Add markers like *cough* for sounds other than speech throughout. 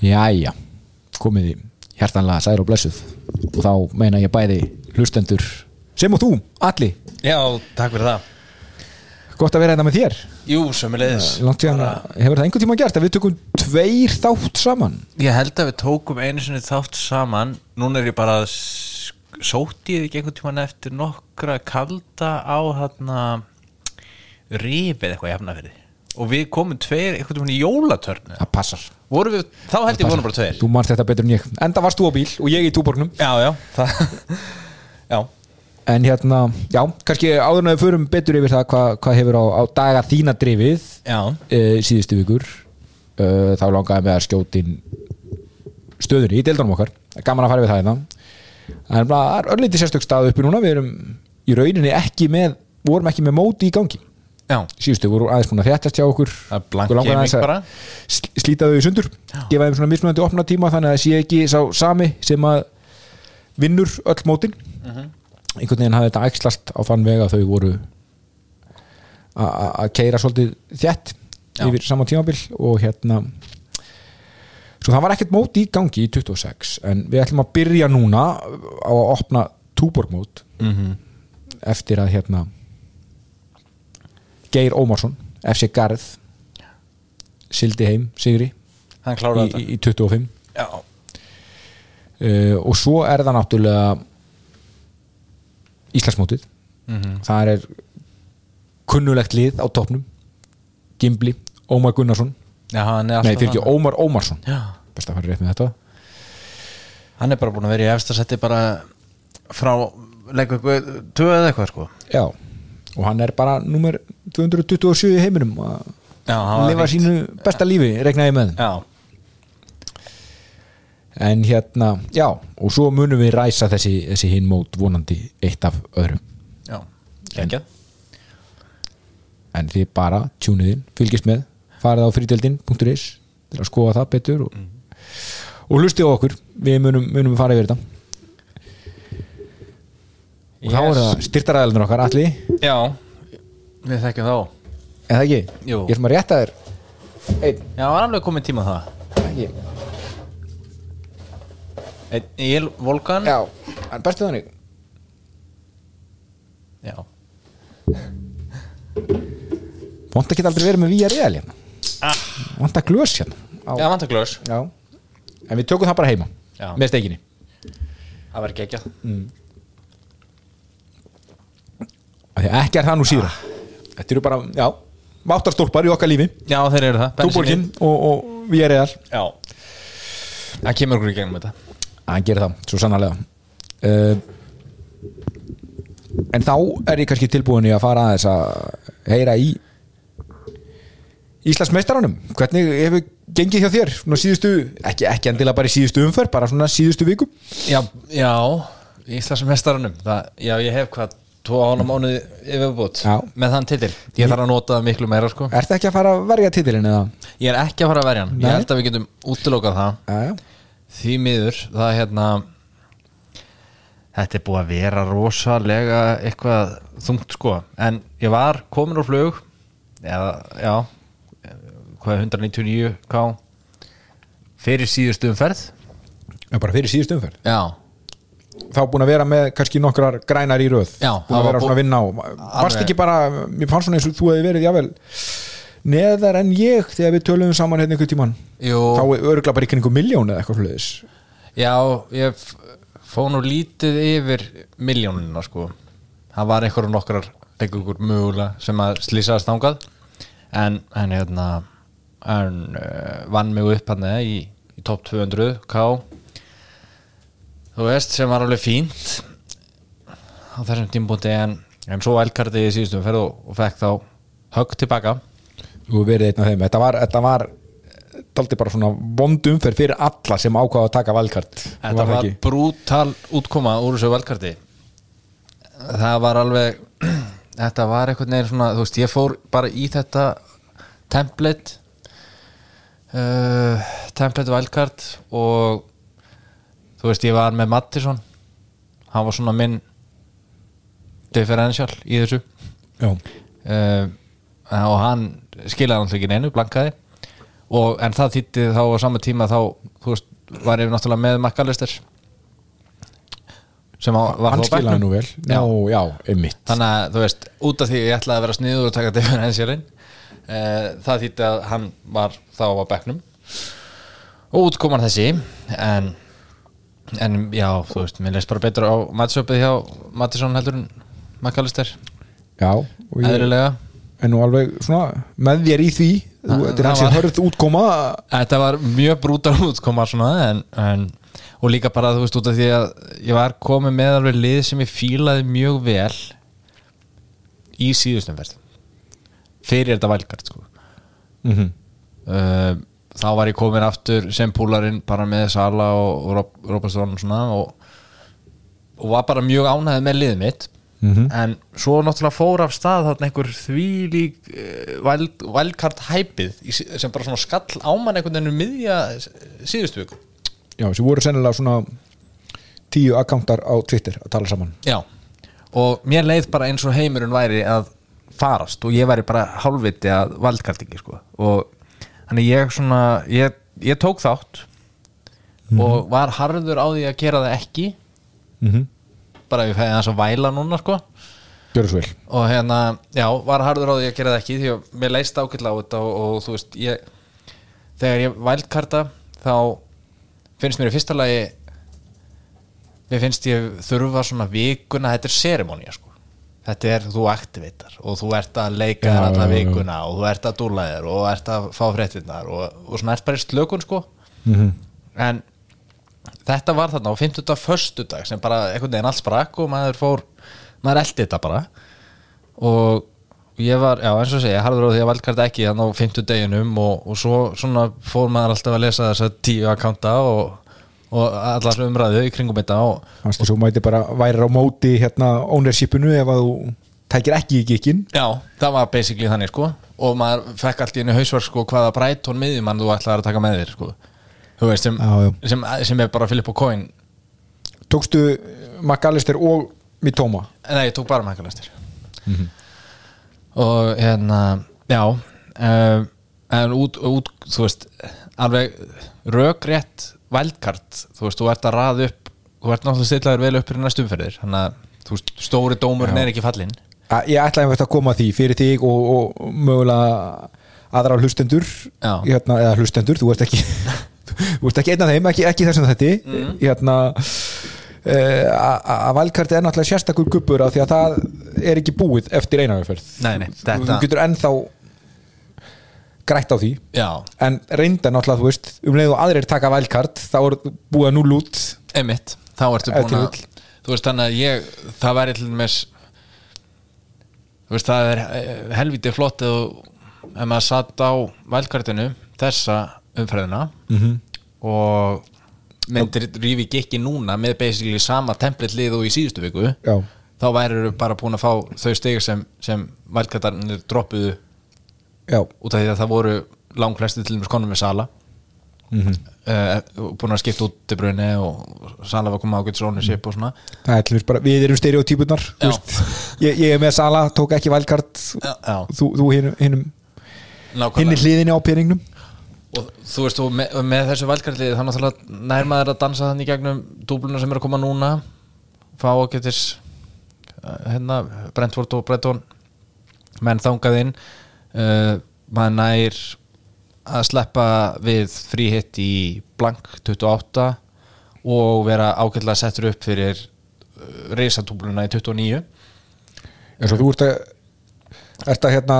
Jæja, komið í hjertanlega sæður og blessuð. Og þá meina ég bæði hlustendur sem og þú, Alli Já, takk fyrir það. Gott að vera þetta með þér. Jú, sömulegis síðan, hefur það einhvern tíma gert að við tökum tveir þátt saman? Ég held að við tókum einu sinni þátt saman. Núna er ég bara s- sótti ég ekki einhvern tímann eftir nokkra kalda á þarna rifið eitthvað jafna fyrir og við komum tveir einhvern tímann í jólatörnu það passar. Við, þá held ég vorum bara tveir. Þú manst þetta betur en ég, enda varst þú á bíl og ég í túborgnum. Já, já. Já, en hérna, já, kannski áður en að við förum betur yfir það hvað hva hefur á, á daga þína drifið e, síðustu vikur e, þá langaði með að skjótin stöðunni í deildunum okkar. Gaman að fara við það hérna. En það er örlítið sérstök stað uppi núna. Við erum í rauninni ekki með vorum ekki með móti í gangi síðustu voru aðeins búin að þéttast hjá okkur Það blank Okkur langaði gaming aðeins að bara. sl- slíta þau í sundur gefa þeim svona mismunandi opna tíma þannig að það sé ekki sá sami sem að vinnur öll mótin einhvern veginn hafði þetta æxlast á þann veg að þau voru að keira svolítið þétt Já. yfir saman tímabil og hérna svo það var ekkert mót í gangi í 26 en við ætlum að byrja núna á að opna túborgmót Mhm. eftir að hérna Geir Ómarsson FC Garð sildi heim Sigri í, í, í 25 þetta Já, uh, og svo er það náttúrulega Íslandsmótið. Mhm. það er kunnulegt lið á toppnum. Gimbli, Ómar Gunnarsson. Já nei, fyrir ekki Ómar Ómarsson. Best að fara rétt með þetta. Hann er bara búin að vera í efsta setti bara frá eitthvað tvö eða eitthvað sko. Já, og hann er bara nummer 227 í heiminum að lifa fínt. sínu besta lífi, regnaði með. Já, en hérna, já, og svo munum við ræsa þessi, þessi hinn mót vonandi eitt af öðrum. Já, geggjað en þið bara tjúnið inn, fylgist með farið á frídeldin.is til að skoða það betur og, og hlustið á okkur. Við munum, munum fara yfir þetta. Og þá er það styrtaræðalunir okkar allir, Já, við þekkjum þá. Eða ekki? Jú. ég er sem að rétta þér einn, Já, var alveg komið tíma á það. Ekki? Einn Íl Volkan. Já, en bestu þannig? Já, vant ekki aldrei verið með víja real hérna. Ah. vant að glös hérna á, Já vantaglös já. en við tökum það bara heima. Já. með steikinni. Það verður geggjað. Af því að ekki er það nú síðan þetta eru bara, já, máttarstólpar í okkar lífi. Já, þeir eru það. Túborgin og, og við erum real Já. Það kemur okkur í gegnum þetta. Hann gerir það, svo sannarlega. Uh, en þá er ég kannski tilbúin í að fara aðeins að heyra í Íslandsmeistaranum. Hvernig hefur gengið hjá þér? Svona síðustu, ekki, ekki endilega bara í síðustu umferð bara svona síðustu vikum Já, já Íslandsmestaranum það, Já, ég hef hvað Tvo ána mánuði yfirbútt. Með þann titil Ég þarf að nota það miklu meira sko Ertu ekki að fara að verja titilin eða? Ég er ekki að fara að verja hann Nei. Ég held að við getum útilokað það Já, já. Því miður, það er hérna Þetta er búið að vera rosalega eitthvað þungt sko En ég var komin úr flug eða, já Hvað er 199 ká Fyrir síðustu umferð Já, bara fyrir síðustu umferð Já, þá búin að vera með kannski nokkrar grænar í röð. Já, búin að vera bú- svona að vinna á varst ekki bara, mér fannst svona eins og þú hefði verið jável neðar en ég þegar við töluðum saman hérna einhvern tíman jú. Þá örgulega bara einhver miljón eða eitthvað sluðis Já, ég f- fór nú lítið yfir miljónina sko. Það var einhverjum nokkrar leikur mögulega sem að slýsaðast þangað. En, en hérna en, uh, vann mig upp hann í, í top 200 K þú veist sem var alveg fínt á þessum tímpúti en, en svo elkardi ég í síðustum ferð og, fekk þá högg tilbaka. Þú verið einn af þeim, þetta var, þetta var daldi bara svona vondum fyrir fyrir alla sem ákvaða að taka valkart Þetta var, brútal útkoma úr þessu velkarti Það var alveg *clears throat* Þetta var einhvern veginn svona Þú veist, ég fór bara í þetta template uh, template velkart og þú veist, ég var með Mattisson. Hann var svona minn differential í þessu. Uh, og hann skilaði náttúrulega ekki neinu, blankaði. Og, en það þýtti þá á sama tíma þá, þú veist, var ég náttúrulega með McAllister sem á, var hann skilaði nú vel. Já, já, einmitt. Þannig að þú veist, út af því ég ætlaði að vera sniður og taka *laughs* Hensjálin uh, það þýtti að hann var þá á bekknum. Og útkomar þessi en, en já, þú veist, mér leist bara betur á mattsöpið hjá Mattisson heldur en McAllister, já, eðlilega. er nú alveg svona með þér í því. Það- þetta er hans var- hörð útkoma. Þetta var mjög brútal útkoma svona en, en, og líka bara þú veist út af því að ég var komið með alveg lið sem ég fílaði mjög vel í síðustum verð fyrir þetta vælkart sko. Mm -hmm. uh, þá var ég komin aftur sem púlarinn bara með Sala og, Robertson og svona og, og var bara mjög ánæðið með liðið mitt. Mhm. en svo náttúrulega fór af stað þarna einhver þvílík uh, vælkart hæpið sem bara svona skall ámann einhvern veginn um miðja síðustu viku. Já, sem voru sennilega svona tíu akkántar á Twitter að tala saman. Já, og mér leið bara eins og heimurinn væri að farast og ég væri bara hálfviti að valdkartingi sko. Og þannig ég svona ég, ég tók þátt og var harður á því að gera það ekki. Mm -hmm. bara ef ég fæði þess að væla núna sko. Og hérna, já, var harður á því að gera það ekki því að mér leist ákveðla á þetta og, og þú veist, ég þegar ég vældkarta þá finnst mér í fyrsta lagi mér finnst ég þurfa svona vikuna, þetta er serimónia sko þetta er, þú aktivitar og þú ert að leika þér alla vikuna og þú ert að dúla þér og ert að fá fréttinnar og, og svona ert bara í slökun sko. Mm en þetta var þarna á 50. föstudag sem bara einhvern veginn allt sprakk og maður fór maður eldi þetta bara. Og ég var, já eins og segja, harður á því að valdkart ekki þannig á 50 deginum og, og svo svona fór maður alltaf að lesa þessa tíu akkánta og, og allar umræðu í kringum þetta og svo mæti bara væri á móti hérna ownershipinu ef að þú tækir ekki í gikkin já, það var basically þannig sko. Og maður fekk allt í einu hausverk sko hvaða Brighton miðjumann þú ætlaðir að taka með þér sko. Þú veist, sem, Já, já. sem, sem er bara Filip og Coin. Tókstu McAllister og Mitoma? Nei, ég tók bara mækalæstir og hérna já um, en út, út, þú veist alveg rökrétt vældkart, þú veist, þú ert að raða upp þú ert náttúrulega stillaður vel upp fyrir næstu umferðir þannig að, þú veist, stóri dómurinn er ekki fallinn. Að- Ég ætlaði einhvert að koma að því fyrir þig og, og mögulega aðra hlustendur hérna, eða hlustendur, þú ert ekki *laughs* þú ert ekki einn af þeim, ekki, ekki þessum þetta Mhm. hérna uh, að valkarti er náttúrulega sérstakur gubbur af því að það er ekki búið eftir nei, þú getur ennþá grætt á því. Já, en reynda náttúrulega, þú veist, um leið og aðrir taka valkart, þá er búið núl út. Einmitt, þá ertu búin að þú veist, þannig að ég, það væri til með þú veist, það er eh, helviti flott ef maður satt á vælkartinu þessa umfræðina Mhm. og myndir rífi gikki núna með basically sama template lið og í síðustu viku Já, þá væri bara búin að fá þau stig sem, sem vælkartarnir droppuðu já, út af því að það voru langflesti til dæmis konum með Sala. Mm uh, búin að skipta út til brunni og Sala var komið ágætis ownership og svona. Er bara, við erum stereotypunar ég, ég er með Sala, tók ekki valkart þú, þú hinum Nákvæmlega. hinni hliðinni á peningnum. Og þú veist, og með, og með þessu valkarlið þannig að nær maður að dansa þannig gegnum dúbluna sem er að koma núna. Fá ágætis hérna, Brentford og Breton menn þangað inn uh, maður nær að sleppa við fríhitt í blank 28 og vera ágætlega settur upp fyrir uh, reysatúbluna í 29 eins og þú ert að ert að hérna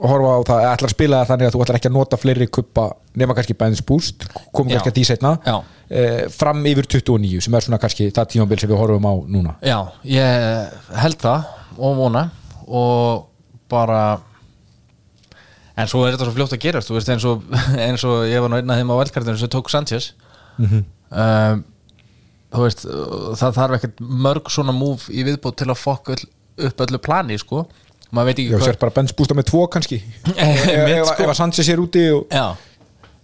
horfa á það, ætlar að spila það þannig að þú ætlar ekki að nota fleiri kuppa nema kannski Benz Boost komum kannski að því setna eh, fram yfir 29 sem er svona kannski það tímabil sem við horfum á núna. Já, ég held það og vona og bara en svo er þetta svo fljótt að gerast þú veist eins og, *laughs* eins og ég var nú einn af þeim á veldkartinu sem tók Sanchez Mhm. um, þú veist það þarf ekkert mörg svona múf í viðbót til að fokka öll, upp öllu plani sko ég ekki sér bara á með tvo kannski *laughs* ef, sko. að Sanchez er úti og Já,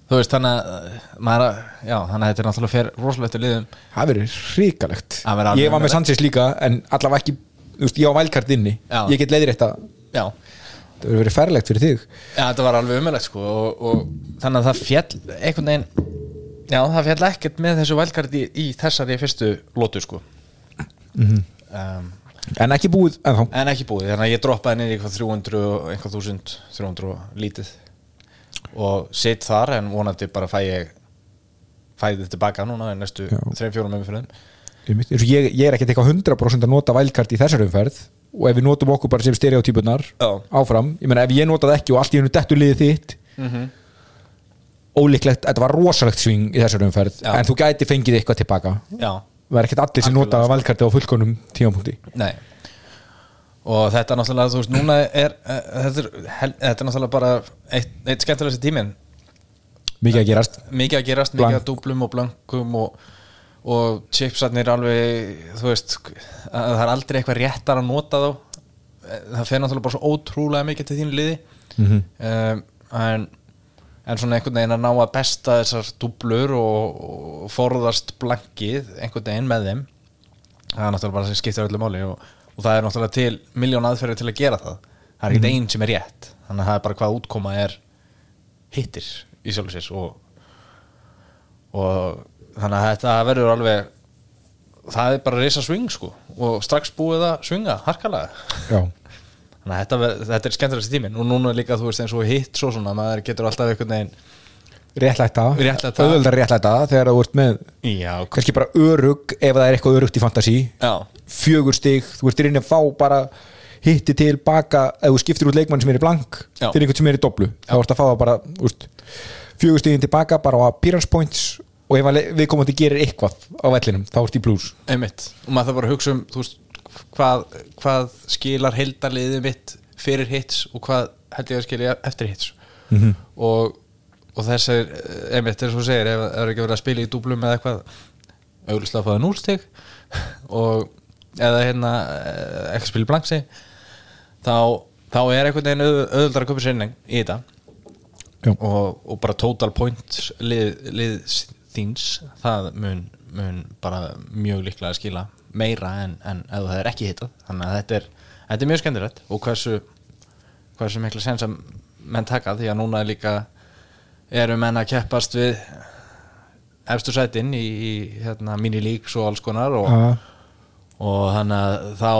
þú veist þannig að maður, að- já, þannig að þetta er náttúrulega fer rosalegt til liðum það verður hrikalegt ég var með. Sanchez líka en allavega ekki, þú veist, ég á vælkart inni Já. ég get leiðir þetta Já, það verður verið ferlegt fyrir þig. Já, þetta var alveg umöðlegt sko og, og þannig að það fjall einhvern veginn Já, það fjall ekkert með þessu vælkardi í, í þessari fyrstu lótu sko. Um, en ekki búið ennþá. En ekki búið, þannig að ég droppaði niður eitthvað 300 og eitthvað 1000, 300 og lítið. Og sitt þar en vonandi bara fæ ég fæði þetta tilbaka núna í næstu Já. 3-4 með fyrir og ég, ég er ekkert eitthvað 100% að nota vælkart í þessari umferð og ef við notum okkur bara sem stereotypunar Já. áfram, ég meina ef ég nota það ekki og allt í hennu dettur liðið þitt ólíklegt, þetta var rosalegt sving í þessari umferð, Já. en þú gæti fengið eitthvað tilbaka, það er ekkert allir sem nota Algjörlega, sko. vælkarti á fullkonum tímapunkti Nei og þetta er náttúrulega, þú veist, núna er uh, þetta, er, hel, þetta er náttúrulega bara eitt, eitt skemmtilegasti tíminn mikið að gerast mikið að gerast, Blank. mikið að dúblum og blönkum og, og chipsarnir alveg, þú veist að það er aldrei eitthvað réttar að nota þá. Það fer náttúrulega bara svo ótrúlega mikið til þín liði. Mhm. um, en en svona einhvern veginn að ná að besta þessar dúblur og, og forðast blankið einhvern veginn með þeim það er náttúrulega bara sem skiptir öllu máli og, og það er náttúrulega til miljón aðferði til að gera það. Það er ekkert einn sem er rétt. Þannig að það er bara hvað útkoma er hittir í sjálfu sér og, og þannig að þetta verður alveg það er bara risa swing sko. Og strax búið að swinga harkalega. Þannig að þetta, þetta er skemmtilegast tíminn. Og núna líka þú veist eins og hitt svo svona maður getur alltaf einhvern veginn Réttlæta. auðvöldar réttlæta þegar þú ert með já, kannski bara örug ef það er eitthvað örugt í fantasi fjögur stig, þú ert í reyni að fá bara hitti til baka ef þú skiptir út leikmann sem er í blank til einhvern sem er í doblu, þá ert að fá það bara úst, fjögur stigin tilbaka bara á appearance points og ef að le- viðkomandi gerir eitthvað á vellinum, þá ert í blues einmitt. Og maður þarf bara að hugsa um veist, hvað, hvað skilar heildarliðið mitt fyrir hits og hvað held ég að skilja eftir hits. -hmm. og, og þess er einmitt eins og þú segir, ef það er ekki verið að spila í dúblum eða eitthvað auðvitað að fá það núlstig *laughs* og eða hérna eh, ekki spila blanksi þá, þá er einhvern veginn auð- auðveldar að köpa sér inning í þetta. Og, og bara total points lið, lið þíns það mun, mun bara mjög líklega að skila meira en, en ef það er ekki hittað þannig að þetta er, þetta er mjög skemmtilegt og hversu hversu mikla sens að menn taka því að núna er líka eru menn að keppast við efstu sætin í, í hérna, mini-leaks og alls konar og, Já. og þannig að þá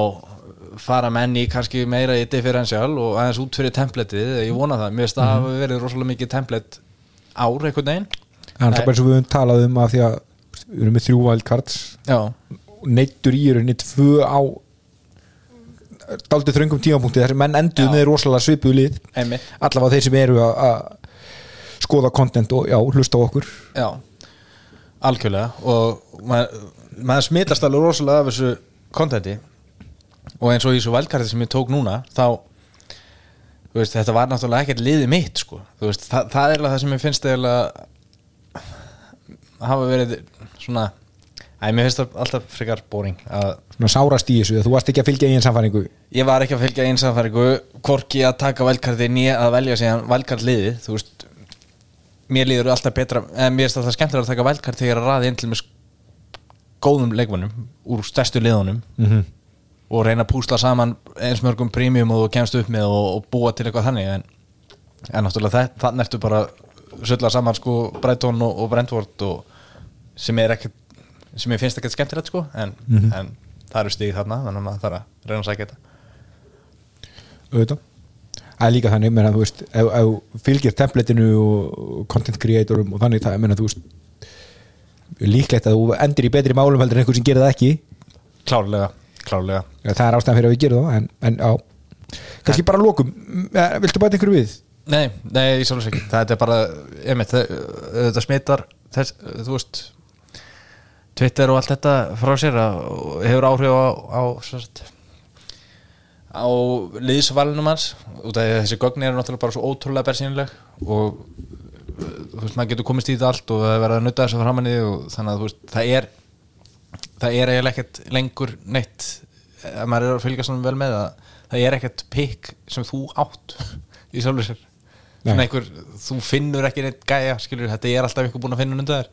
fara menn í kannski meira í differential og aðeins út fyrir templetið. Ég vona það, mér finnst það hafa verið rosalega mikið templet ár einhvern veginn það er bara og við höfum talað um að því að við erum með þrjú wildcards. Neittur í rauninni tvö á daldið þröngum tímapunkti sem menn endur með rosalega svipuð lið. Allavega þeir sem eru að- skoða content og já, hlusta okkur. Já, algjörlega. Og maður, maður smitast alveg rosalega af þessu kontenti og eins og í þessu valkarti sem ég tók núna þá veist, þetta var náttúrulega ekkert liðið mitt sko. Veist, það, það er eiginlega það sem ég finnst eiginlega hafa verið svona Æ, mér finnst það alltaf frekar boring að svona sárast í þessu, þú varst ekki að fylgja eigin samfæringu ég var ekki að fylgja einsamfæringu hvorki að taka valkarti nýja að velja síðan valkart liðið þú veist mér líður alltaf betra eða mér finnst alltaf skemmtilega að taka valkart þegar að raði inn til með góðum leikmannum úr stærstu liðunum mm -hmm. og reyna að púsla saman eins mörgum prímjum og þú kemst upp með og, og búa til eitthvað þannig en, en náttúrulega þannig ertu bara sölla saman sko Brighton og, og Brentford og sem er ekkert sem ég finnst ekkert skemmtilegt sko en, en það eru stíð þarna þannig að maður þarf að reyna að sækja þetta. Auðvitað. Það er líka þannig, menna, þú veist, ef, ef fylgir templatinu og content creatorum og þannig, það, menna, þú veist líklegt að þú endur í betri málum heldur en einhver sem gerir það ekki. Klárlega, klárlega. Það er ástæðan fyrir að við gerum það en, en já, kannski bara að lokum Eh, viltu bæta einhverju við? Nei, nei, ég sjálfs ekki. Það er bara, einmitt, það, þetta smitar þess, þú veist Twitter og allt þetta frá sér að, hefur áhrif á, á sagt, á liðsvalunum hans. Út af að þessi gögn eru náttúrulega bara svo ótrúlega bersýnileg og þú veist, maður getur komist í þetta allt og það er verið að nutta þess að framann í og þannig að þú veist, það er það er eiginlega ekkert lengur neitt. Ef maður er að fylgja svona vel með það það er ekkert pikk sem þú átt í sjálfur sér einhver, þú finnur ekki neitt gæja skilur, þetta er alltaf einhver búin að finna undir þær.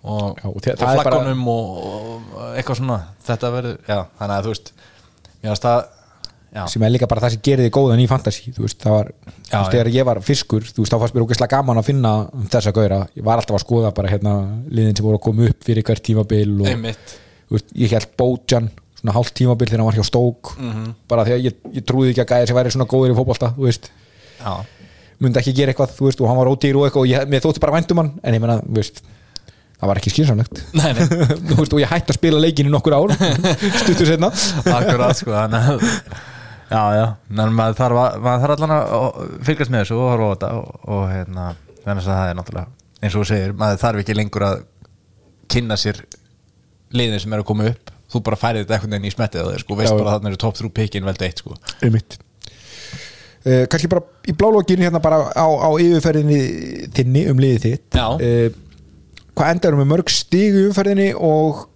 Og, Já, og og, er bara- flaggunum og, og eitthvað svona þetta verður, já, þannig að þú veist mér finnst það Já. sem er líka bara það sem gerir þig góðan í fantasy þú veist, það var, þú veist, já. þegar ég var fiskur þú veist, þá fannst mér ógeðslega gaman að finna þessa gauðra, ég var alltaf að skoða bara hérna liðin sem voru að koma upp fyrir hvert tímabil og einmitt. Þú veist, ég held Bojan svona hálft tímabil þegar hann var hjá Stók Mhm. bara því að ég, ég trúði ekki að gæði sem væri svona góður í fótbolta, þú veist. Já, myndi ekki gera eitthvað, veist, og hann var ódýr og eitthvað og ég, mér þótti bara væntum hann, en ég meina, þú veist það var ekki *laughs* veist, og ég hætti að spila leikin í nokkur ár *laughs* stuttur setna akkurat sko já, já, en maður þarf, þarf allan að fylgjast með þessu og horfa á þetta og, og hérna, þannig að það er náttúrulega eins og þú segir, maður þarf ekki lengur að kynna sér liðin sem er að koma upp. Þú bara færið þetta einhvern veginn í smettið þér sko, veist Já, bara að þarna eru top 3 pikin veldi eitt sko. Einmitt uh, kannski bara í blálókinu hérna bara á, á yfirferðinni þinni um liðið þitt. Uh, hvað endarum með mörg stig í yfirferðinni og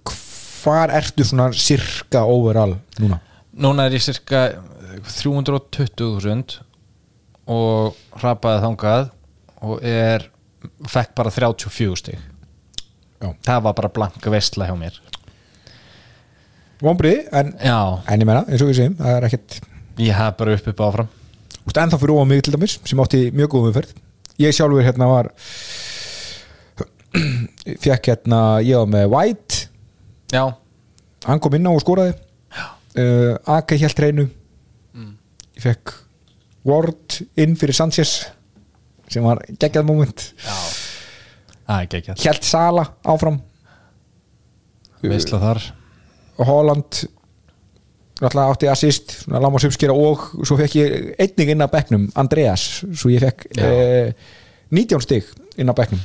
hvar ertu svona cirka overall núna? Núna er ég cirka 320.000 og hrapaði þangað og er fekk bara 34 stig. Já. það var bara blanka veistla hjá mér. Vonbriði, en, en ég meina, eins og við segjum það er ekkert, ég hef bara upp upp áfram veist, ennþá fyrir ofan mig til dæmis sem átti mjög góðum umferð. Ég sjálfur hérna var *clears throat* fekk hérna ég var með White. Já, hann kom inn á og skoraði. Uh, Aka hjælt reynu ég fekk Ward inn fyrir Sanchez sem var geggjað moment. Hjælt Sala áfram. Veistla þar. Holland náttúrulega átti assist svona lámas uppskera og svo fekk ég einning inn á bekknum Andreas svo ég fekk uh, 19 stig inn á bekknum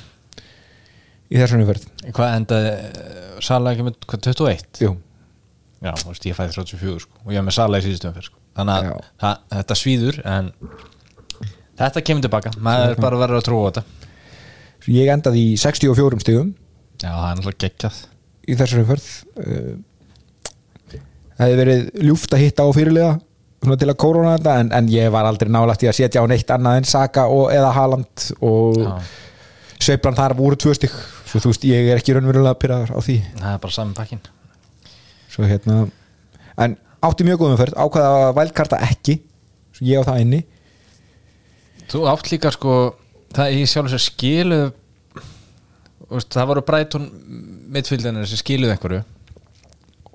í þessum umferð. Hvað endaði eh, Sala ekki með hvað, 21? Jú. Já, þú veist, ég fæði 34 sko, og ég var með Sala í síðustum fyrir sko. þannig að það, þetta svíður en þetta kemur tilbaka. Maður er bara verður að trúa þetta. Ég endaði í 64 stigum Já, það er náttúrulega geggjað. í þessari umferð uh, það hefði verið ljúft að hitta á fyrirlega til að kórona þetta en, en ég var aldrei nálægt í að setja á neitt annað en Saka og, eða Haaland og Já. sveiflan þar voru tvö stygg svo þú veist ég er ekki raunverulega pyrraður á því. Það er bara saman pakkin svo hérna en átti mjög góðum umferð ákvaða að vælkarta ekki svo ég á það inni. Þú átt líka sko það ég sjálf sér skilu veist, það voru Brighton mittfylgdanir sem skiluð einhverju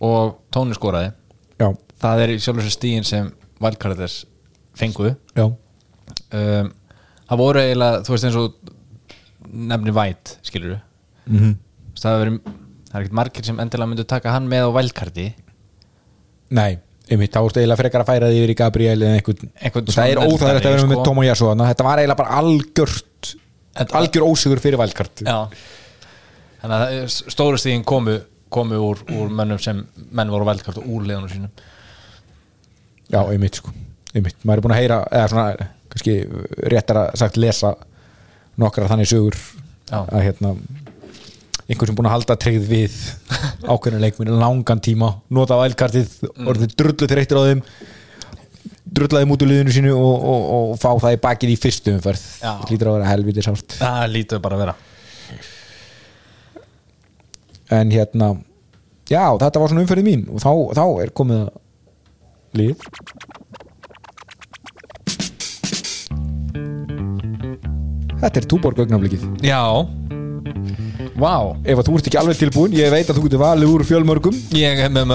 og Tóni skoraði. Já, það er í sjálf sér stíðin sem Valkarðis fenguðu um, það voru eiginlega þú veist eins og nefni White skilur mm það, veri, það er ekkert margir sem endilega myndu taka hann með á Valkardi nei einmitt, þá ertu eiginlega frekar að færa því yfir í Gabriel eða einhvern, Einhvern það er svona óþægilegt að vera með sko. Tóma Jasso þarna. þetta var eiginlega bara algjört algjör ósigur fyrir vælkart Já. Þannig að það- stóru stíðin komu, komu úr, úr mönnum sem menn voru Valkard og úr leðunum sínum já, einmitt sko einmitt. maður er búin að heyra, eða svona kannski réttar að sagt lesa nokkra þannig sögur Já. að hérna einhver sem búin að halda tryggð við *laughs* ákveðinu leikminn langan tíma nota vælkartið, Mm. orðið drullu þreyttir á þeim drullaði út úr liðinu sínu og, og, og fá það í bakið í fyrstu umferð lítur að vera helviti sárt Það lítur bara að vera en hérna já, þetta var svona umferðið mín og þá, þá er komið lið. Þetta er túborg augnablikið. Já. Vá. Ef að þú ert ekki alveg tilbúin, ég veit að þú getur valið úr fjölmörgum.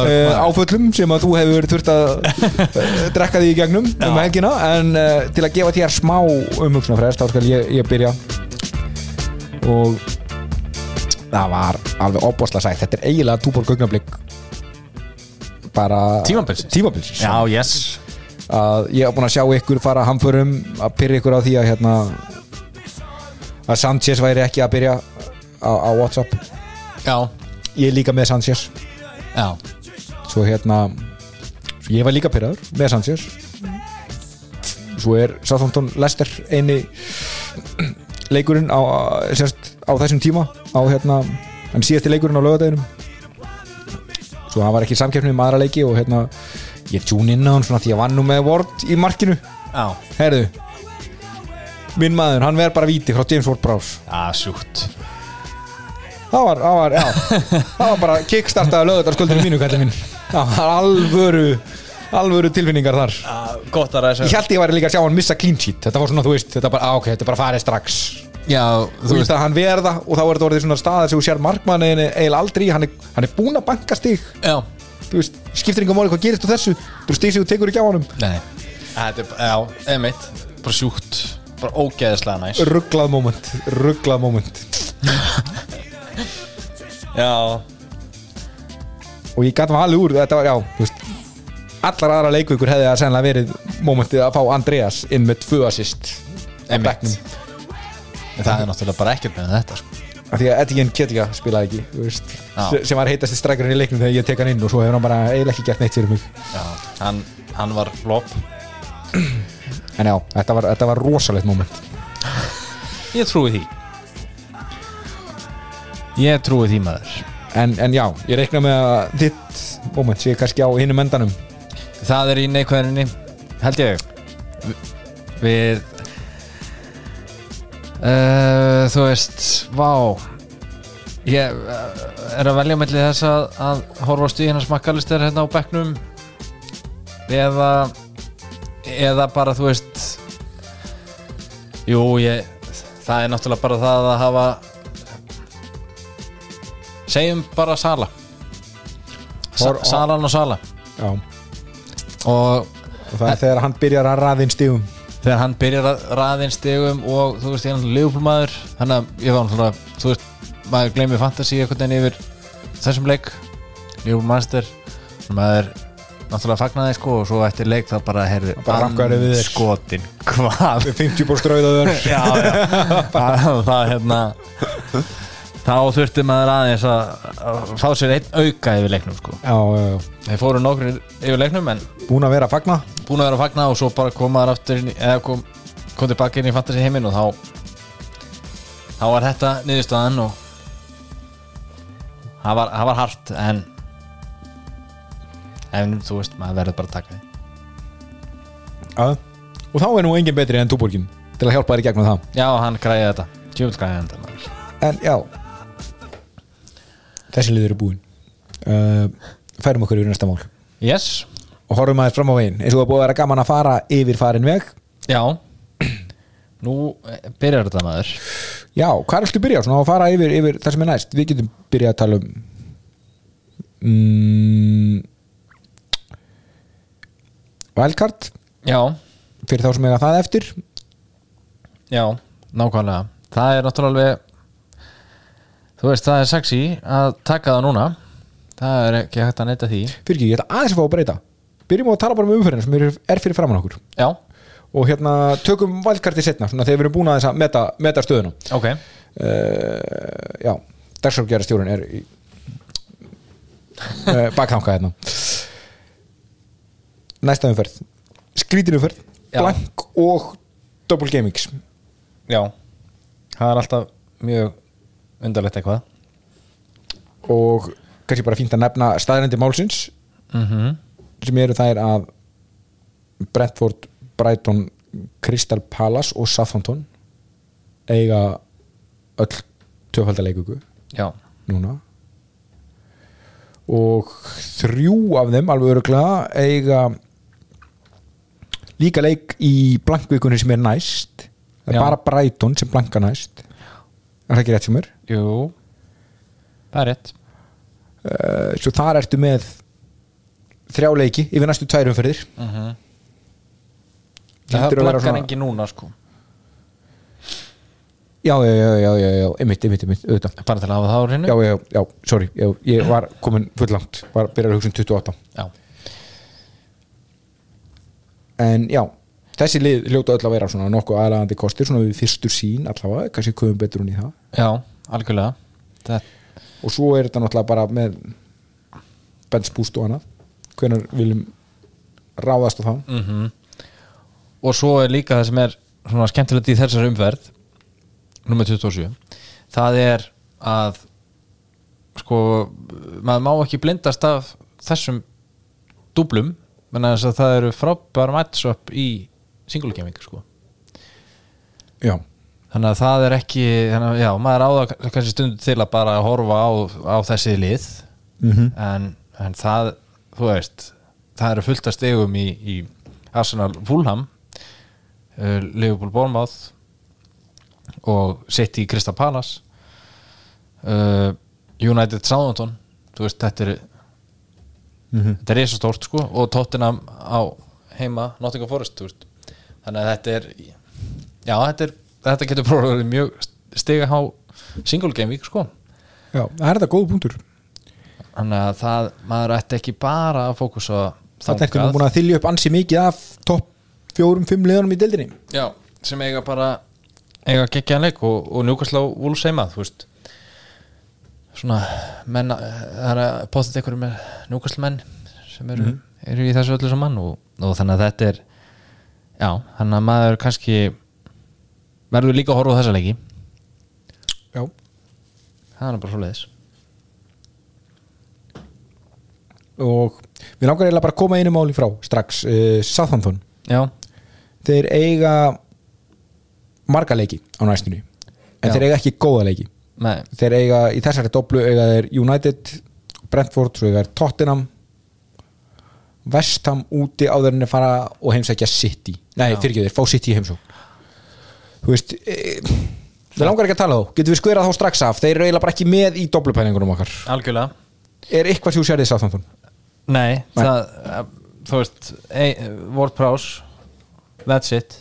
Uh, áföllum sem að þú hefur þurft að uh, *laughs* drekka því í gegnum um helgina. En uh, til að gefa þér smá umhugsunarfrest þá skal ég, ég byrja. Og það var alveg opbosla sætt. Þetta er eiginlega túborg augnablik bara Tímabilsins. tímabilsins. Já, yes. Að ég hef búin að sjá ykkur fara hamförum að pyrra ykkur á því að hérna að Sanchez væri ekki að byrja á, á Whatsapp. Já. Ég er líka með Sanchez. Já. Svo hérna svo ég var líka pyrraður með Sanchez. Svo er Southampton Leicester eini leikurinn á, sérst, á þessum tíma á hérna en síðasti leikurinn á lögadeginum svo hann var ekki í samkeppni með aðra leiki og hérna ég tjún inn á hann svona því að vann nú með Ward í markinu. Já. Herðu minn maður, hann verð bara víti frá James Ward-Prowse Já, sjúkt. Það var, það var, já. Það var bara kickstartaði lögðar skuldinu mínu kallið minn. Það var alvöru alvöru tilfinningar þar. Gott að ræsa ég held ég væri líka að sjá hann missa clean sheet. Þetta var svona, þú veist, þetta bara, á, ok, þetta bara farið strax já, þú veist að hann verða og þá er þetta orðið svona staðar sem þú sér markmannin eiginlega aldrei, hann er, hann er búinn að banka stig. Já, þú veist, skiptir yngur máli hvað gerist úr þessu þú stig sem þú tekur ekki á honum. Nei. Þetta er, já, einmitt. Bara sjúkt, bara ógeðislega næs. Rugglað moment, rugglað moment. *laughs* Já, og ég gæti maður alveg úr þetta var, já, þú veist allar aðra leikvíkur hefði það sennilega verið momentið að fá Andreas inn með tvö assist á Einmitt. En það er náttúrulega bara ekkert með þetta sko. af því að Etienne Ketika spilaði ekki veist, Já. se- sem var heitasti strækjarinn í leiknum þegar ég tek hann inn og svo hefur hann bara eiginlega ekki gert neitt fyrir mig. Já, hann, hann var flop. En já, þetta var, þetta var rosalegt moment. Ég trúi því. Ég trúi því maður. En, en já, ég reikna með að þitt moment sé kannski á hinum endanum. Það er í neikvæðinni held ég. Vi- við uh, þú veist vá. Ég uh, er að velja melli þess að, að horfast í hennar smakkalistir hérna á bekknum eða eða bara þú veist jú ég það er náttúrulega bara það að hafa segjum bara Sala. Sa Salan og Sala. Já, og og það er þegar hann byrjar að raðinn stígum þegar hann byrjar að raðinn stegum og þú veist, ég er náttúrulega liðbúlmaður þannig að ég var náttúrulega, þú veist maður gleymið fantasi einhvern veginn yfir þessum leik liðbúlmaður maður náttúrulega fagnaði sko og svo eftir leik þá bara þér. skotin hvað 50 búr strauðaður *laughs* já, já. *laughs* það, það hérna þá þurfti maður aðeins að, að fá sér einn auka yfir leiknum sko. þeir fóru nokkur yfir leiknum búin að vera að fagna. búin að vera að fagna og svo bara koma þar aftur eða kom, kom tilbaka inn í fantasy heiminn og þá þá var þetta niðurstaðan og það var, var hart en en þú veist, maður verður bara að taka því. Já. og þá er nú engin betri en túborgin til að hjálpa þér í gegnum það. Já, hann græði þetta, tjöfum græði þetta en já þessi liður er búin uh, færum okkur yfir næsta mál. Yes, og horfum aðeins fram á veginn. Eins og það búið að vera gaman að fara yfir farin veg. Já. *clears throat* Nú eh, byrjar þetta maður. Já, hvað viltu byrja? Á svona að fara yfir, yfir það sem er næst, við getum byrjað að tala um mm, Wildcard. Já, fyrir þá sem eiga það eftir. Já, nákvæmlega. Það er náttúrulega alveg þú veist, það er sexy að taka það núna. Það er ekki hægt að neyta því. Fyrir ekki, ég ætla aðeins að fá að breyta. Byrjum á að tala bara um umferðin sem er, fyrir framann okkur. Já, og hérna tökum Wildcardi setna svona þegar við erum búin að þess að meta, meta stöðuna. Ok. Uh, já, dagsargjara stjórun er í *laughs* uh, bakþanga hérna. Næsta umferð. Skrítin umferð, Já. blank og double gamings. Já, það er alltaf mjög undarlegt eitthvað. Og kannski bara fínt að nefna staðrendi málsins mm -hmm. sem eru þær að Brentford, Brighton Crystal Palace og Southampton eiga öll töfaldaleikugu Já, núna. Og þrjú af þeim alveg öruglega eiga líka leik í blankvikunni sem er næst. Það er bara Brighton sem blanka næst er það ekki rétt sem er jú. Það er rétt. Uh, svo þar ertu með þrjá leiki yfir næstu tvær umferðir. Mm -hmm. Hlýtur Það að blankar svona- engin núna sko. Já, já, já, já, já, já, einmitt, einmitt, einmitt. Auðvitað. Bara til að hafa það á hreinu? Já, já, já, sorry, já, ég var komin fullangt, var byrjar að hugsa um 28 já. en já, þessi lið hljóta öll að vera svona nokkuð aðlagandi kostir svona við fyrstur sín allavega, kannski köfum betur hún í það. Já, algjörlega. Það, og svo er þetta náttúrulega bara með benspúst og annað. Hvenær viljum ráðast á það mm Og svo er líka það sem er svona skemmtilegt í þessar umferð nummer 27 það er að sko, maður má ekki blindast af þessum dúblum menn að það eru frábær matchup í single gaming sko. Já, þannig að það er ekki að, já, maður áða kannski stund til að bara horfa á, á þessi lið. Mm en, en það, þú veist það eru fullt að stegum í, í Arsenal Fulham uh, Liverpool Bournemouth og City Crystal Palace uh, United Southampton. Þú veist þetta er þetta er svo stórt sko og Tottenham á heima Nottingham Forest þú veist. Þannig að þetta er já þetta, er, þetta getur prófið mjög stiga á single game week sko. Já, það er þetta góð punktur. Þannig að það, maður ætti ekki bara að fókusa Það er nú búin að þylja upp ansi mikið af topp fjórum, fimm liðanum í deildinni. Já, sem eiga bara eiga geggjaðan leik og, og njúkastlega Wolves heima, þú veist. Svona menn, það er að potið einhverju með njúkastlega menn sem eru, eru í þessu öllu saman og, og þannig að þetta er já, þannig að maður kannski verður líka að horfa á þessa leiki. Já, það er bara svo leiðis og við langar eiginlega bara að koma einu máli frá strax, uh, Southampton. Já, þeir eiga marga leiki á næstunni en Já. þeir eiga ekki góða leiki. Með, þeir eiga í þessari doblu eiga þeir United, Brentford svo eiga þeir Tottenham Vestham úti áður en að fara og heimsækja City. Nei, fyrir ekki þeir, fá City heimsók þú veist e, við langar ekki að tala þá, getum við skverað þá strax af? Þeir eru eiginlega bara ekki með í doblupælingunum okkar. Algjörlega. Er eitthvað þú sérðið Southampton? Nei, Nei. það, eh, þú veist ei- Ward Prowse That's it.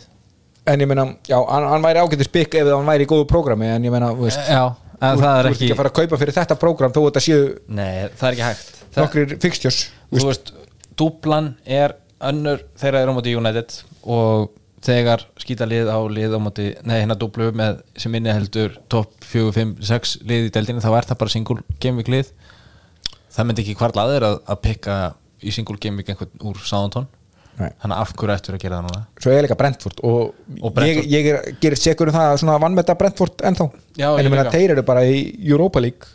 En ég meina, já, hann, hann væri ágættis bygg ef hann væri í góðu prógrami en ég meina, þú veist Já, þú, það er ert ekki að fara að kaupa fyrir þetta prógram þó þetta séu Nei, það er ekki hægt. það, fixtures Þú veist, dúplan er önnur þegar er á móti United og þegar skýta lið á lið á móti, nei hérna dúplu með sem inni heldur topp 4, 5, 6 lið í deildinu, þá er það bara single game week lið. Það myndi ekki hvarla að þeir að, að pikka í single game week einhvern úr Nei. þannig af hverju ættur að gera það núna? Svo er líka Brentford og, Og Brentford. ég, ég er, gerir sekur um það að svona vannmeta Brentford ennþá. Já, en ég meina þeir eru bara í Europa League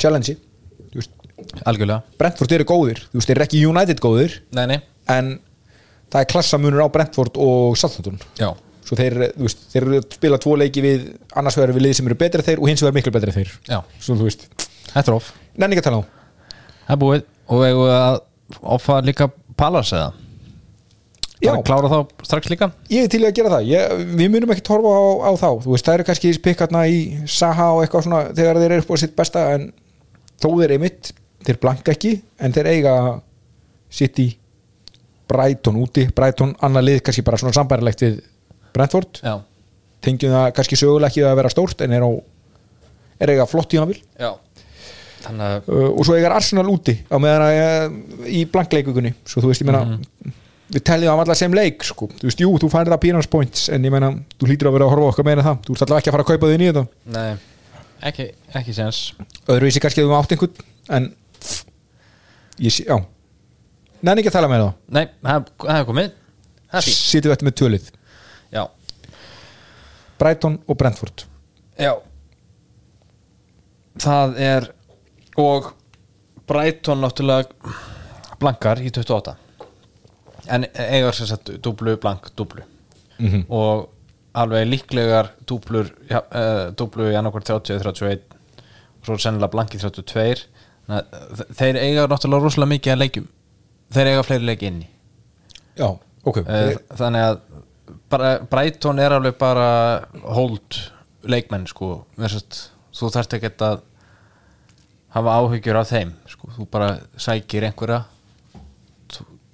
challenge þú veist, Algjörlega, Brentford eru góðir. Þú veist, þeir eru ekki United góðir. Nei nei. En það er klassamunur á Brentford og Southampton. Já, svo þeir, þú veist, þeir eru að spila tvo leiki við annars vegar við lið sem eru betri en þeir og hins vegar miklu betri en þeir. Já, svo þú veist, þetta er off nenni ekki að tala á. Það er búið. Og eigum við að offa líka Palas eða? Já. Bara klára þá strax líka? Ég er til í að gera það, ég, við munum ekki torfa á, á þá, þú veist, það eru kannski spikkarna í Saha og eitthvað svona þegar þeir eru upp á sitt besta en þó þeir einmitt, þeir blanka ekki en þeir eiga City Brighton úti, Brighton annað lið kannski bara svona sambærilegt við Brentford, tengjum það kannski sögulega ekki að vera stórt en er á er eiga flott í hann vil Þannig uh, og svo eiga Arsenal úti á meðan að uh, í blankleikugunni svo þú veist, ég meina við teljum á allar sem leik, sko, þú veist, jú, þú færið það peanuts points, en ég meina, þú hlýtur að vera að horfa okkar meira það, þú ert allavega ekki að fara að kaupa þig í þetta Nei, ekki, ekki sens öðruvísi kannski að þú átt einhvern en ég sé, já. Nenni ekki að tala með það, Nei, það er komið. Sittum við eftir með tölið. Já, Brighton og Brentford. Já. Það er og Brighton náttúrulega blankar í 28 en eigar sem sagt dúblu blank dúblu. Mhm. og alveg líklegar dúblur ja, uh, dúblu í annarkvært 30 31 og svo sennilega blank í 32 Þe- þeir eiga náttúrulega rosalega mikið að leikjum þeir eiga fleiri leiki inni já, ok, Eh, þannig að Brighton er alveg bara hold leikmenn sko Versast, þú þarft ekki að hafa áhyggjur af þeim sko. þú bara sækir einhverja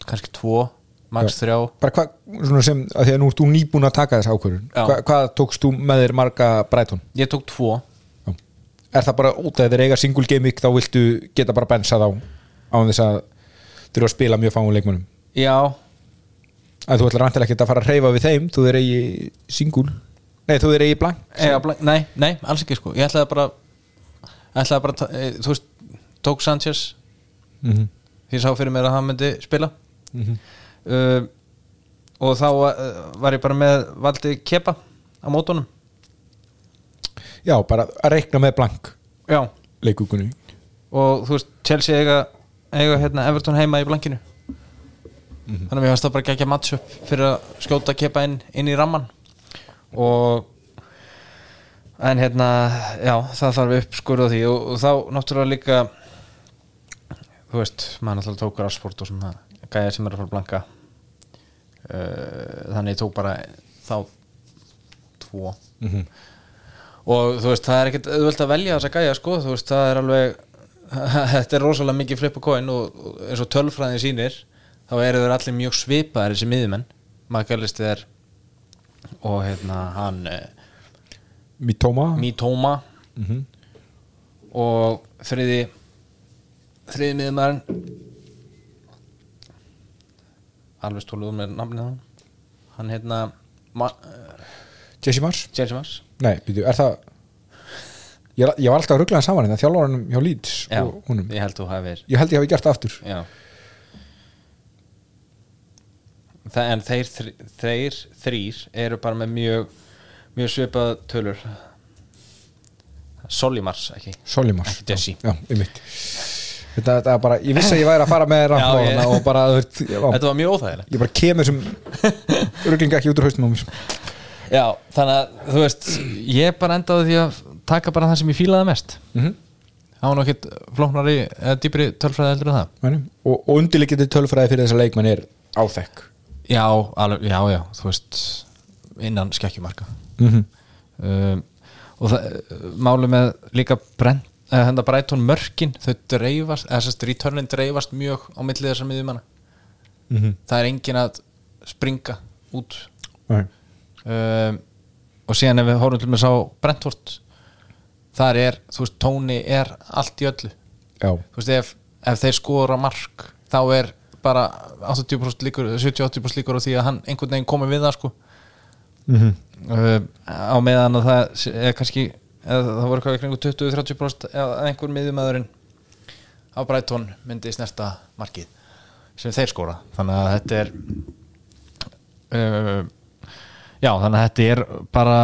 kannski tvo max þrjá hvað, sem, að því að nú ert þú nýbúin að taka þess ákvörðun. Hva, hvað tókst þú með þér marga Brighton? ég tók tvo. Er það bara út að þeir eiga single game week þá viltu geta bara bensað á á þess að þurfa að spila mjög fáum leikmönum já, en þú ætlar vantilega ekki að fara að hreyfa við þeim þú þeir eigi single. Nei, þú þeir eigi blank eiga, blank- nei, nei, alls ekki sko. Ég ætlaði bara, ætlaði bara að eh, þú veist, tók Sanchez mm -hmm. því sá fyrir mér að hann myndi spila. Uh, og þá uh, var ég bara með valdi kepa á mótunum já, bara að reikna með blank já. leikugunni og þú veist, Chelsea eiga, eiga hérna, Everton heima í blankinu. Þannig að mér fannst það bara ekki match up fyrir að skjóta kepa inn, inn í ramman og en hérna já, það þarf uppskurða því. Og, og þá náttúrulega líka þú veist, maður náttúrulega tók rassport og svona gæja sem er að fara að blanka. Uh, þannig tók bara þá tvo og þú veist, það er ekkert auðvöld að velja þessa gæja sko, þú veist, það er alveg *laughs* þetta er rosalega mikið flip og coin og, eins og tölfræðin sýnir þá eru þeir allir mjög svipaðir þessi miðjumenn. Magalist er og hérna hann eh, Mitoma. Mitoma. Mhm. og þriði þriði miðumæðurinn alveg stóluð með namnið hann. Hann hérna Jesse Mars Jesse Mars Nei, býtu, er það Ég, ég var alltaf að ruggla hann saman en það þjálfur hjá Leeds já, og honum. ég held þú hafir Ég held ég hafi gert það aftur. Já. Það, en þeir, þr- þeir þrýr eru bara með mjög mjög svipað tölur. Solimars ekki? Solimars Jesse. Já, um mitt Þetta, þetta er bara, ég vissi að ég væri að fara með *laughs* Já, ég- og bara, þú veist, já, þetta var mjög óþægilegt. Ég bara kemur sem *laughs* rugglinga ekki út úr haustum á mér já, þannig að þú veist ég bara endaði því að taka bara það sem ég fílaði mest mm -hmm. það var ekkert flóknari eða dýpri tölfræði heldur en það og, og undirleikindi tölfræði fyrir þessa leikmenn er áþekk já, alveg, já, já, þú veist innan skekkjumarka mm -hmm. um, og það, máli með líka brent, henda Brighton mörkin þau dreifast, eða sérst returnin dreifast mjög á millið þessar miðjumanna Mm -hmm. það er engin að springa út Nei. Um, og síðan ef við horfum til með sá Brentford þar er, þú veist, tóni er allt í öllu. Já, þú veist, ef, ef þeir skora mark þá er bara 80% líkur 70-80% líkur á því að hann einhvern veginn komi við það sko. Mm -hmm. uh, á meðan að það er kannski, það voru eitthvað í kringu 20-30% eða einhver miðjumæðurinn á Brighton myndi snerta markið sem þeir skora. Þannig að þetta er uh, já, þannig að þetta er bara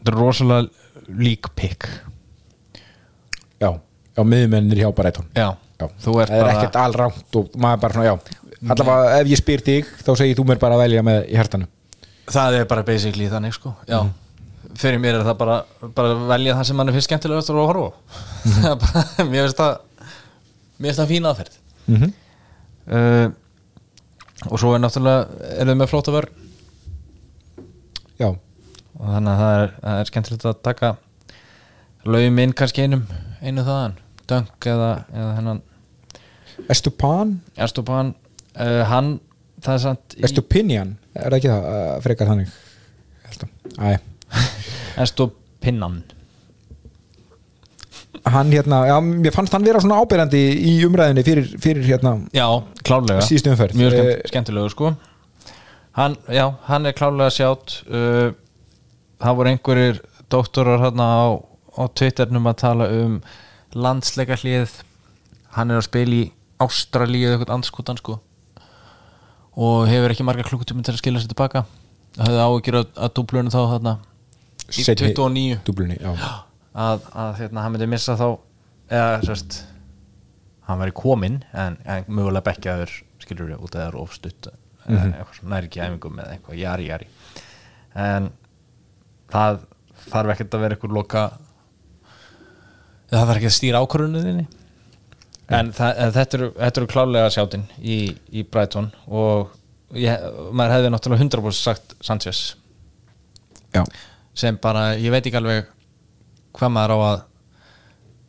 þetta er rosalega lík pick. Já, já miðmennir hjá Barætón já, Já. þú ert Það er bara ekkert allránt og maður bara svona, já. Allavega ef ég spyr þig, þá segir þú mér bara að velja með í hærtanu það er bara basically þannig sko. Já, fyrir mér er það bara, bara að velja það sem mann er fyrst skemmtilegast að horfa á. Það *laughs* er bara, mér finnst það mér finnst það fín aðferð. Mm -hmm. uh, og svo er náttúrulega er þau með flóta vörn Já, og þannig að það er, það er skemmtilegt að taka laugum inn kannski einum einu þaðan, dönk eða, eða hennan Estupan Erstupan uh, hann, það er samt í- Estupinian, er það ekki það uh, frekar þannig? *laughs* Erstupinnan hann hérna, já, mér fannst hann vera svona ábyrjandi í umræðinni fyrir, fyrir hérna já, klárlega. síðustu umferð. Mjög Eh, skemmtilegur sko hann, já, hann er klárlega sjátt uh, það voru einhverjir doktorar hérna á, á Twitternum að tala um landsleika hlið hann er að spila í Ástralíu eða eitthvað anskotan sko. Og hefur ekki marga klukkutími til að skila sér tilbaka það hefði áhyggjur að, að dúblunum þá þarna í seinni 29 Dúblunni, já. Að, að hérna, hann myndi missa þá eða sérst hann væri kominn en, en mögulega bekkjaður skilur við út að það er ofstutt mm Mhm. eitthvað svona næri ekki æfingum eða eitthvað jari jari. En það þarf ekkert að vera eitthvað loka það þarf ekki að stýra ákvörðuninni en, það, þetta eru, eru klálega sjáttinn í, í Brighton og ég, maður hefði náttúrulega 100% sagt Sanchez. Já, sem bara, ég veit ekki alveg hvað maður á að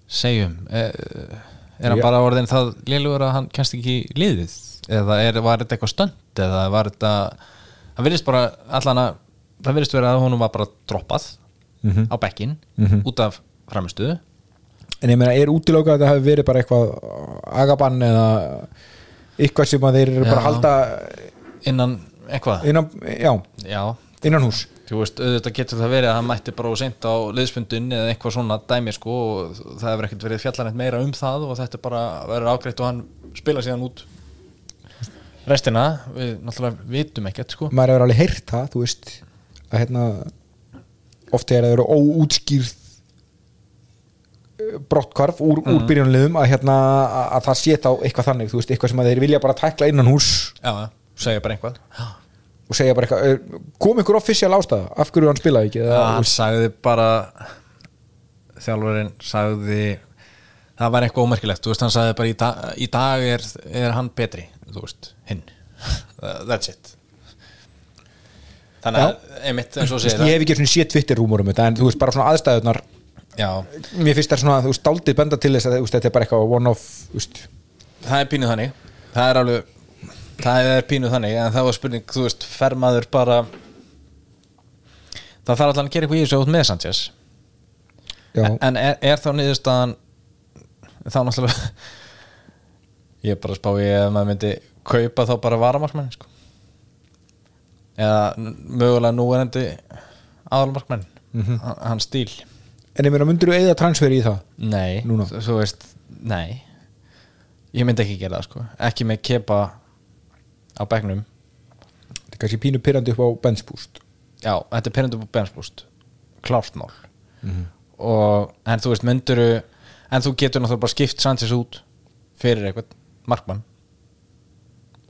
segja um. Er, er hann Já. bara orðin það lélugur að hann kennst ekki liðið eða er, var þetta eitthvað stönd eða var þetta það virðist bara allan að það virðist vera að honum var bara droppað Mhm. á bekkin Mhm. út af framistuðu en ég meina, er útilokað að það hefur verið bara eitthvað agabann eða eitthvað sem að þeir eru bara að halda innan eitthvað? Innan, já, já, innan hús þú veist, auðvitað getur það verið að hann mætti bara og seint á liðspundun eða eitthvað svona dæmi sko og það hefur ekkert verið fjallanett meira um það og þetta bara verður ágreitt og hann spila síðan út restina, við náttúrulega vitum ekkert sko. Maður hefur alveg heyrt það, þú veist að hérna oft er að það eru óútskýrð eh, brottkvarf úr, úr byrjunliðum að hérna að, að það sé þá eitthvað þannig, þú veist, eitthvað sem þeir vilja bara tækla innan hús já, segja bara einhvað og segja bara eitthvað, eh, kom ykkur offisjál ástæða? Af hverju hann spilaði ekki eða, hann sagði bara þjálfarinn sagði það var eitthvað ómerkilegt, þú veist, hann sagði bara í, da í dag er, er hann betri þú veist, hinn. That's it. Þannig að, einmitt eins og Þú segir ég hef ekki svona séð Twitter rúmur um þetta en þú veist bara svona aðstæðunar já, mér finnst það svona, þú veist, daldið benda til þess að þú veist, þetta er bara eitthvað one off þú veist, það er pínuð þannig. Það er alveg það er pínuð þannig, en það var spurning þú veist, fer maður bara það þarf allan að gera eitthvað í þessu út með Sanchez. Já, en er, er þá niðurstaðan þá náttúrulega ég er bara að spá í að maður myndi kaupa þá bara varamarkmenn sko. eða mögulega núverandi aðalmarkmenn mm hann stíl. En ég meina, myndir þú eða transferi í það? Nei, Núna? þú þú veist, nei. Ég myndi ekki gera það sko. Ekki með kepa á bekknum. Þetta er kannski pínu pyrrandi upp á bench boost já, þetta er pyrrandi upp á benchboost klárt mál. Og, en þú veist, mynduru en þú getur náttúrulega bara skipt Sanchez út fyrir eitthvað markmann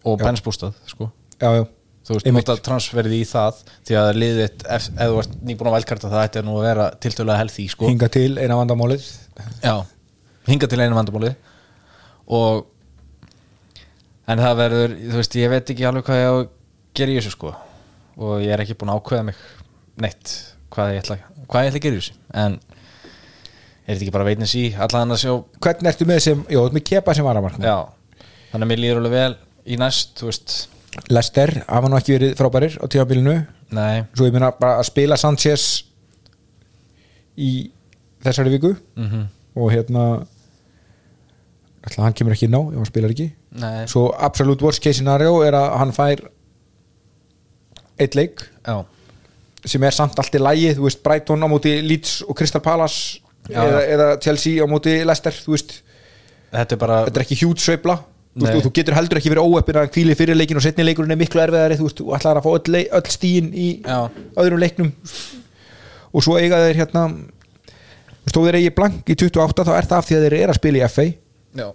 og Já. benchboostað sko. Já, já, þú veist, nota transferið í það því að liðið, ef, þú ert nýbúin að velkarta það ætti að nú að vera tiltölulega healthy sko. Hinga til eina vandamálið. Já, hinga til einu vandamáli og en það verður, þú veist, ég veit ekki alveg hvað ég á að gera í þessu sko. Og ég er ekki búin að ákveða mig neitt hvað ég ætla, hvað ég ætla að gera í þessu. En er þetta ekki bara veitnins í allan að sjá, hvernig ertu með sem, ert með kepa sem varamarkmann já þannig að mér líður alveg vel í næst, þú veist. Lester, hafa nú ekki verið frábærir á tímabilinu. Nei, svo ég meina bara að spila Sanchez í þessari viku. Mm og hérna ætla hann kemur ekki inn á ef hann spilar ekki. Nei. Svo absolute worst case scenario er að hann fær eitt leik. Já, sem er samt allt í lægi, þú veist Brighton á móti Leeds og Crystal Palace eða, eða Chelsea á móti Leicester þú veist, þetta er bara þetta er ekki hjút sveifla þú, þú getur heldur ekki verið óöppin að hvíli fyrir leikin og setni leikurinn er miklu erfiðari þú þú ætlar að fá öll, öll stíin í Já. öðrum leiknum. Og svo eiga þeir hérna stóð þeir eigi blank í 28 þá er það af því að þeir eru að spila í FA já,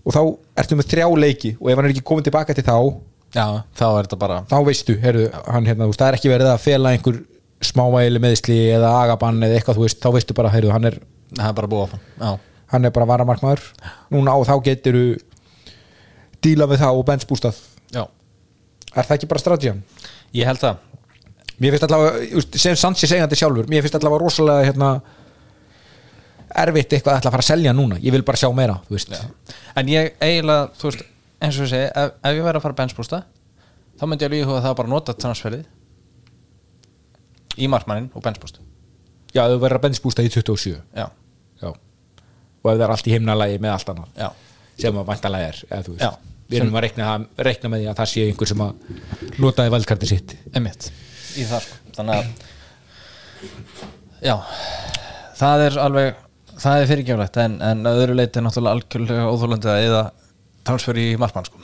og þá ertu með þrjá leiki og ef hann er ekki komin tilbaka til þá já, þá er þetta bara þá veistu, heyrðu, hann hérna, þú það er ekki verið að fela einhver smávæli meðsli eða agabann eða eitthvað, þú veist, þá veistu bara, heyrðu, hann er það er bara hann er bara varamarkmaður. Núna og þá getur díla við það og benchbústað já, er það ekki bara strategian? ég held það. Mér finnst allavega, þú sem Sanchez eigandi sjálfur mér finnst allavega rosalega hérna, erfitt eitthvað að ætla að fara að selja núna. Ég vil bara sjá meira, þú En ég eiginlega, þú veist, eins og ég segi ef, ef ég væri að fara að benchbústa þá myndi ég íhuga það að bara nota transferið í markmannin og benchbústa Já, þau verður að benchbústa í 27 Já, Já. og ef það er allt í himnalagi með allt annað já, sem að vantalega er eða, þú veist. Við erum að reikna, það- reikna með því að það sé einhver sem að notaði valdkarti sitt. Einmitt. Í það sko, þannig að já, það er alveg það er fyrirgeflegt en, en öðru leiti er náttúrulega algjörlega óþólandi að eða transfer í markmann sko.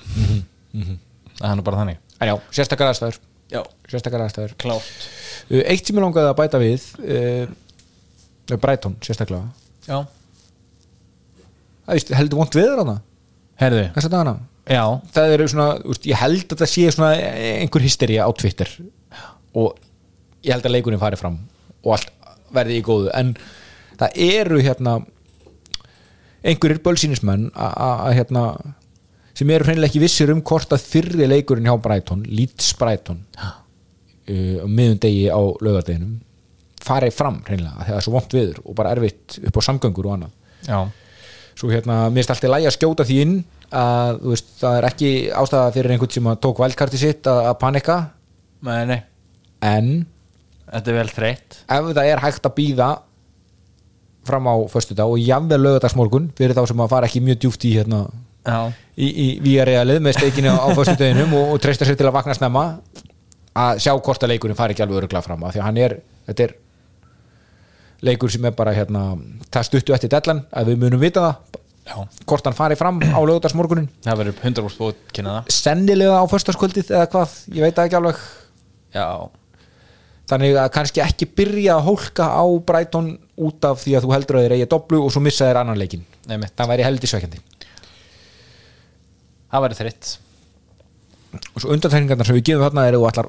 Það er nú bara þannig. En já, sérstakar aðstæður. Já, sérstakar aðstæður. Klárt. Uh, eitt sem ég langaði að bæta við uh, Brighton sérstaklega. Já, það er heldur vont viður hana herðu, þess að dagana? Já, það eru svona, úst, ég held að það sé svona einhver hystería á Twitter. Og ég held að leikurinn fari fram og allt verði í góðu. En það eru hérna einhverjir bölsýnismenn að- hérna sem eru hreinlega ekki vissir um hvort að fyrri leikurinn hjá Brighton, Leeds Brighton uh, á miðun degi á laugardeginum fari fram hreinlega, að það er svo vont viður og bara erfitt upp á samgöngur og annað. Já svo hérna, mér alltaf lægi að skjóta því inn að veist, það er ekki ástæða fyrir einhvern sem tók vælkarti sitt að, að panika. Nei, nei, en þetta er vel þreytt. ef það er hægt að býða fram á föstudag og jafnvel lögadagsmorgun fyrir þá sem að fara ekki mjög djúft í hérna í, í víarealið með steikinu á *laughs* föstudeginum og, og treysta sér til að vakna snemma að sjá hvort að leikurinn fari ekki alveg öruglega fram að því að hann er, þetta er leikur sem er bara hérna það stuttu eftir dellan að við munum vita það. Já, hvort hann fari fram á lögadagsmorgunin það verður 100% búið kynna það. Sennilega á föstaskvöldið eða hvað, ég veit ekki alveg. Já, þannig að kannski ekki byrja að hólka á Brighton út af því að þú heldur að þeir eigi doblu og svo missa þeir annan leikin nei það væri heldur sveikjandi Það verður þreytt. Og svo undanþæringarnar sem við gefum þarna eru allar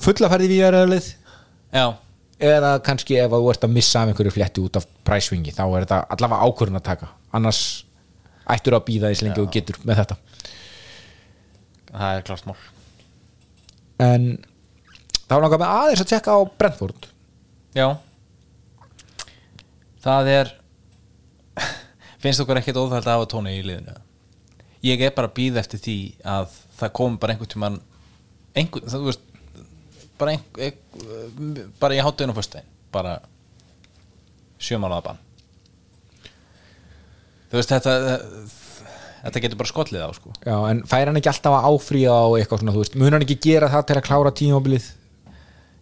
fulla ferði við erum Já, eða kannski ef þú ert að missa af einhverju flétti út af præsvingi þá er þetta allavega ákvörðun að taka. Annars ættur að býða eins lengi og getur með þetta. Það er klart mál. En þá langar með aðeins að tjekka á Brentford. Já. Það er *laughs* finnst okkur ekkert óþægt að hafa tóni í liðinu? Ég er bara að býða eftir því að það komi bara einhvern tímann einhver, það, þú veist bara, einhver, einhver, bara í háttegin og föstudaginn bara sjömánaða bann. Þú veist þetta þetta getur bara skollið á sko. Já, en fær hann ekki alltaf að áfríða á eitthvað svona, þú veist, mun hann ekki gera það til að klára tímabilið?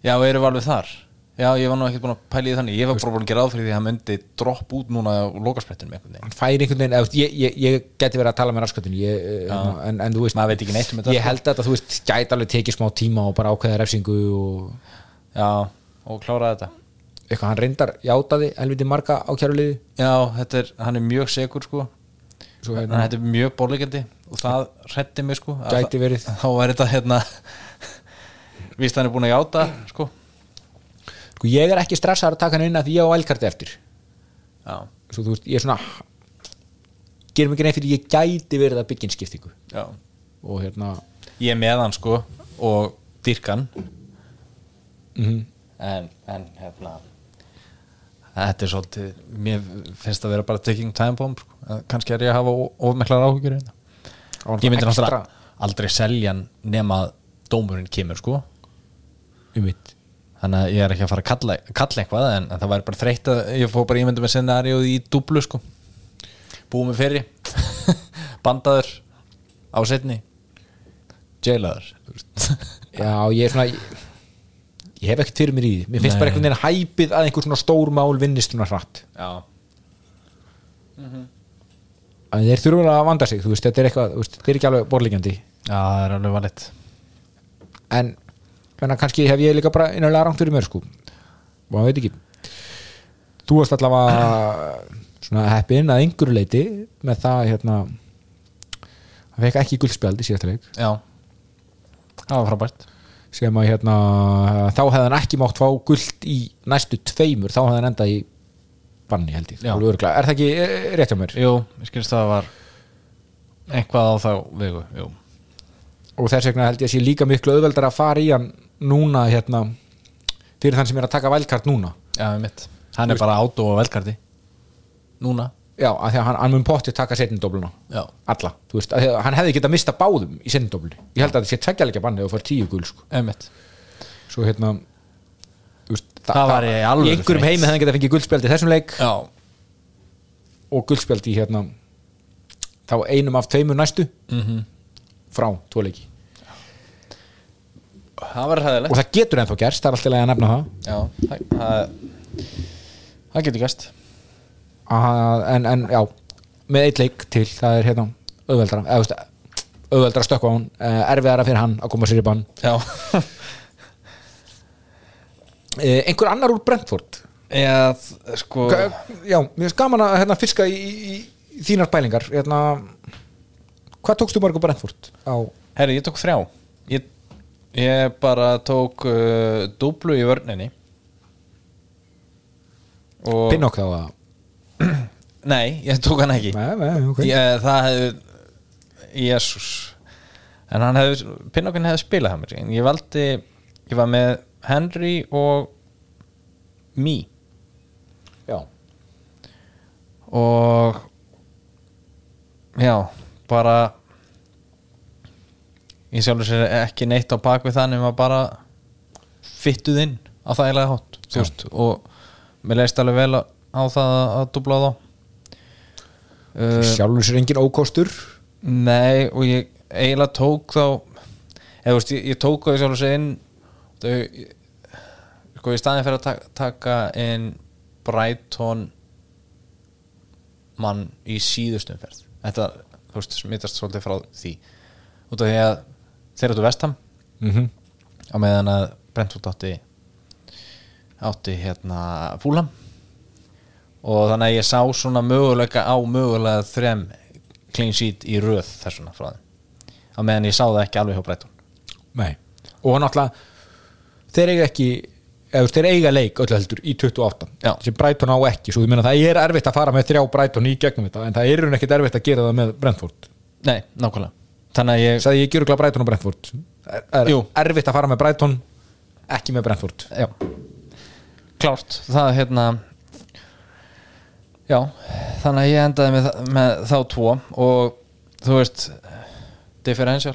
Já, erum við alveg þar já, ég var nú ekkert búin að pæla í því þannig. Ég var bara búin að gera áfrið því að hann myndi dropp út núna á lokasprettinum einhvern veginn. Hann fær einhvern veginn, eða, ég, ég, ég geti verið að tala með raskatun eh, en, en þú veist, maður veit ekki neitt um þetta ég held að þú veist, gæti alveg tekið smá tíma og bara ákveða refsingu og já, og klára þetta. Eitthvað, hann reyndar játaði helviti marga ákjæruliði já, þetta er, hann er mjög segur sko. Svo hérna- þetta er mjög borlegjandi og það hrætti mig sko Gæti verið. þá er þetta hérna víst hann er búin að játa sko sko, ég er ekki stressaður að taka hann inn að því ég á elkarti eftir. Svo þú veist, ég er svona gerum ekki neitt fyrir ég gæti verið að byggja skiptingu. Já. Og hérna ég er með hann sko og dyrkan mm en, en hérna þetta er svolítið mér finnst að vera bara taking time bomb sko. Kannski er ég að hafa ofmeklar áhugjur hérna. ég myndi náttúrulega aldrei selja nema að dómurinn kemur sko. Um mitt þannig að ég er ekki að fara að kalla, kalla eitthvað en, en það væri bara þreytt að ég fór bara ímyndum með scenarióð í dublu sko. Búið með fyrir *laughs* bandaður. Á setni jailaður. Já, ég er svona ég, hef ekkert fyrir mér í því. Mér finnst Nei. bara einhvern veginn hæpið að einhver svona stór mál vinnist svona hratt. Já, að þeir þurfa að vanda sig, þú veist, þetta er eitthvað þú veist, þetta er ekki alveg borlíkjandi já, það er alveg valitt en menna, kannski hef ég líka bara innanlega rangt fyrir mér sko. Og maður veit ekki. Þú varst allavega *clears throat* heppin að einhverju leiti með það hérna hann fekk ekki guldspjald í síðasta leik. Já, það var frábært. Sem að hérna þá hefði hann ekki mátt fá guld í næstu tveimur, þá hefði hann endað í banni held ég, alveg örugglega. er það ekki eh, rétt hjá mér? jú, ég skilst það var eitthvað á þá vegu jú. og þess vegna held ég að sé líka miklu auðveldar að fara í hann núna hérna fyrir þann sem er að taka vælkart núna. Já, ég mitt hann er bara átó og velkarti núna? Já, af því að hann, hann mun potti taka setnindobluna. Já, alla, þú veist, að hann hefði getað mista báðum í setnindoblunni, ég held að þetta sé tveggjalega banni og fara tíu gul, sko, svo hérna veist, Það var í alvöru í einhverjum heimi hefði hann getað fengið guldspjald í þessum leik. Já, og guldspjald í hérna þá einum af tveimur næstu. Mhm. Frá tvo leiki það var hæðilegt og það getur ennþá gerst, það er alltaf að nefna það. Já, það, það, það getur að, en, en já, með eitt leik til það er hérna auðveldara eða, þú veist, auðveldara að stökkva á hann eh, erfiðara fyrir hann að koma sér í bann. Já, *laughs* eh, einhver annar úr Brentford? Eða sko já, mér finnst gaman að hérna, fiska í, í, í þínar pælingar. Hérna, hvað tókstu margur Brentford á herri, ég tók þrjá. Ég, ég bara tók uh, dúblu í vörninni. Og Pinnock þá að *clears throat* nei, ég tók hann ekki. Nei, nei, ok. Ég, það hefði Jésús en Pinnokkin hefði spilað hann en ég valdi, ég var með Henry og Me. Já, og já, bara ég sjálfur sér ekki neitt á bak við það nema bara fyttuð inn á þægilega hótt þú veist, og mér leist alveg vel á það að, dubla þá. Uh, sjálfur sér engin ókostur? Nei og ég eiginlega tók þá eða þú veist, ég, ég tók það sjálf að segja inn þau sko í staðin fyrir að taka, taka inn Brighton mann í síðustum ferð þetta, þú veist, smittast svolítið frá því. Út af því að þeir áttu vestam mm -hmm. á meðan að Brentford átti átti hérna fúlam og þannig að ég sá svona möguleika á mögulega þrem clean sheet í röð þessuna frá þeim. Á meðan ég sá það ekki alveg hjá Brighton. Nei. Og náttúrulega þeir eiga ekki eða þú þeir eiga leik öllu heldur í 28 Já. sem Brighton á ekki, svo ég meina það er erfitt að fara með þrjá Brighton í gegnum þetta en það er ekkert erfitt að gera það með Brentford. Nei, nákvæmlega Þannig að ég, sagði ég gerur glæð Brighton og Brentford. Er Jú. erfitt að fara með Brighton ekki með Brentford. Já. Klárt, það er hérna Já, þannig að ég endaði með, með þá tvo og þú veist differential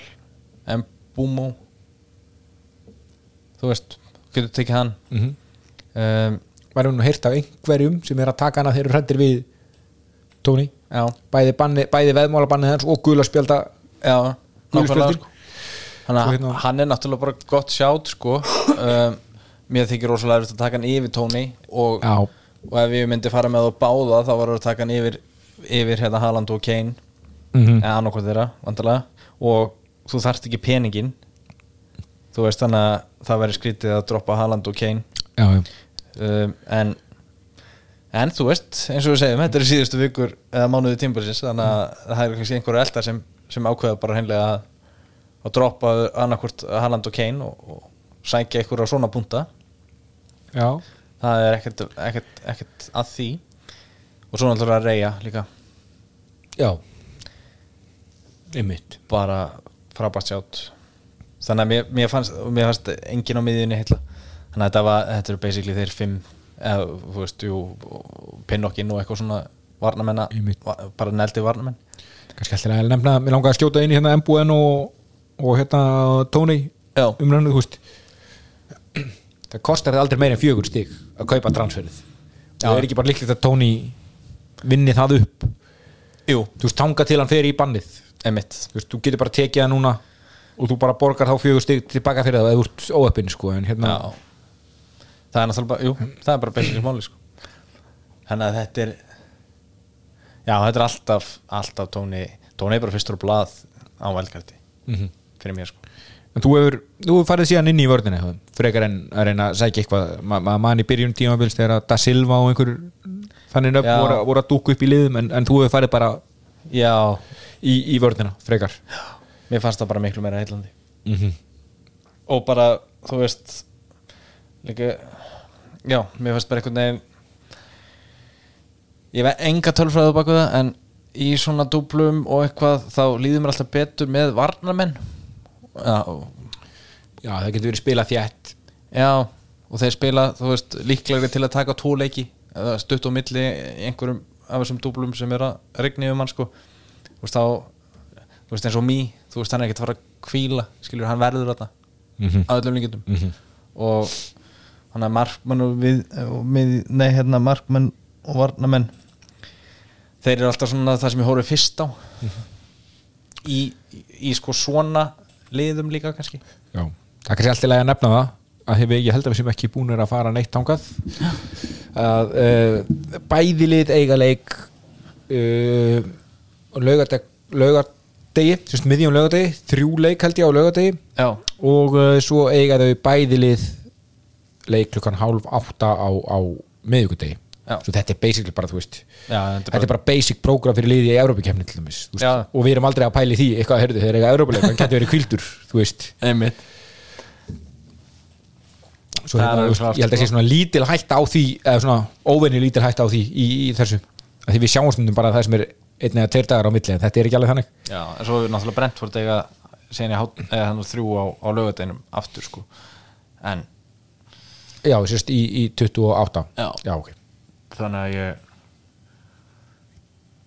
en Bumo þú veist, getur tekið hann. Mm -hmm. um, hefur nú heyrt af einhverjum sem er að taka hana þeir eru hrættir við Já, bæði, banni, bæði veðmálabannið hans og gula spjálta já, nákvæmlega sko. Þannig að hérna- hann er náttúrulega bara gott sjátt sko. Um, Mér þykir rosalega erfitt að taka hann yfir Tony og, og ef ég myndi fara með þá báða þá var að taka hann yfir yfir hérna Haaland og Kane. Mm eða annarkvæð þeirra, vandarlega og þú þarft ekki peningin þú veist þannig að það væri skrítið að droppa Haaland og Kane. Já, já. um, en en þú veist, eins og við segjum þetta eru síðustu vikur eða mánuði tímbursins þannig að það er kannski einhverju eldar sem, sem ákveða bara hreinlega að, að droppa annarkvort Haaland og Kane og, og sækja einhverju á svona punta. Já. það er ekkert, ekkert, ekkert að því. Og svo náttúrulega að reyja líka. Já. einmitt. Bara frábært sjátt. Þannig að mér, mér, fannst, fannst engin á miðjunni heilla. Þannig að þetta, var, þetta eru basically þeir fimm eða þú veist, jú Pinnockinn og eitthvað svona varnamenna Einmitt. va- bara neldi varnamenn kannski alltaf að nefna, mér langaði að skjóta inn í hérna Mbuen og, og hérna Tony þú veist. Það kostar það aldrei meira en fjögur stig að kaupa transferið. Já. það er ekki bara líklegt að Tony vinni það upp? Jú, þú veist, tanga til hann fer í bannið. Þú veist, þú getur bara tekið það núna og þú bara borgar þá fjögur stig tilbaka fyrir það eða úr óöppin, sko, hérna Það er náttúrulega bara, jú, það er bara basically máli sko. Þannig að þetta er Já, þetta er alltaf alltaf tóni, tóni er bara fyrstur og blað á velkarti Mhm. fyrir mér sko. En þú hefur, þú hefur farið síðan inn í eitthvað, frekar en að reyna að sækja eitthvað. Ma ma mann í byrjun tímabils þegar að Da Silva og einhver þannig nöfn Já. voru, voru að dúka upp í liðum en, en þú hefur farið bara Já, í, í vörðina, frekar. Mér fannst það bara miklu meira heillandi. Mm -hmm. og bara, þú veist líka já, mér fannst bara einhvern veginn ég veit enga tölfræðu baku það en í svona dúblum og eitthvað þá líður mér alltaf betur með varnamenn já, Já, það getur verið spila þjætt já og þeir spila, þú veist, líklegri til að taka tvo leiki eða stutt á milli einhverjum af þessum dúblum sem er að regni um hann sko. Þú veist þá, þú veist eins og mý þú veist hann er ekkert að fara að kvíla skilur hann verður þetta Mhm. að öllum líkindum. Mhm. og hann er markmann og við, við nei hérna markmann og varnamenn þeir eru alltaf svona það sem ég horfið fyrst á. Í, í, sko svona liðum líka kannski. Já, það er kannski alltaf að nefna það að hef ég held að við sem ekki búin að fara neitt tangað að uh, bæði lið eiga leik uh, laugadeg laugadegi, sérst miðjum laugadegi þrjú leik held ég á laugadegi já, og uh, svo eiga þau bæði lið leik klukkan hálf átta á, á miðvíkudegi Já. Svo þetta er basically bara, þú veist já þetta er bara basic program fyrir liði í Európa-kemni til dæmis, þú veist, og við erum aldrei að pæli því eitthvað, heyrðu, þeir eiga Európa-leik, hann getur verið kvildur þú veist, einmitt. Svo er hérna, veist, ég held að sé sko. svona lítil hætta á því eða svona óvenju lítil hætta á því í, í þessu, að því við sjáum stundum bara það sem er einn eða tveir dagar á milli, en þetta er ekki alveg þannig. Já, en svo er náttúrulega Brentford eiga sen í hát, eða hann þrjú á, á lögadeinum aftur sko. En já, sérst í, í 28 Já. já ok þannig að ég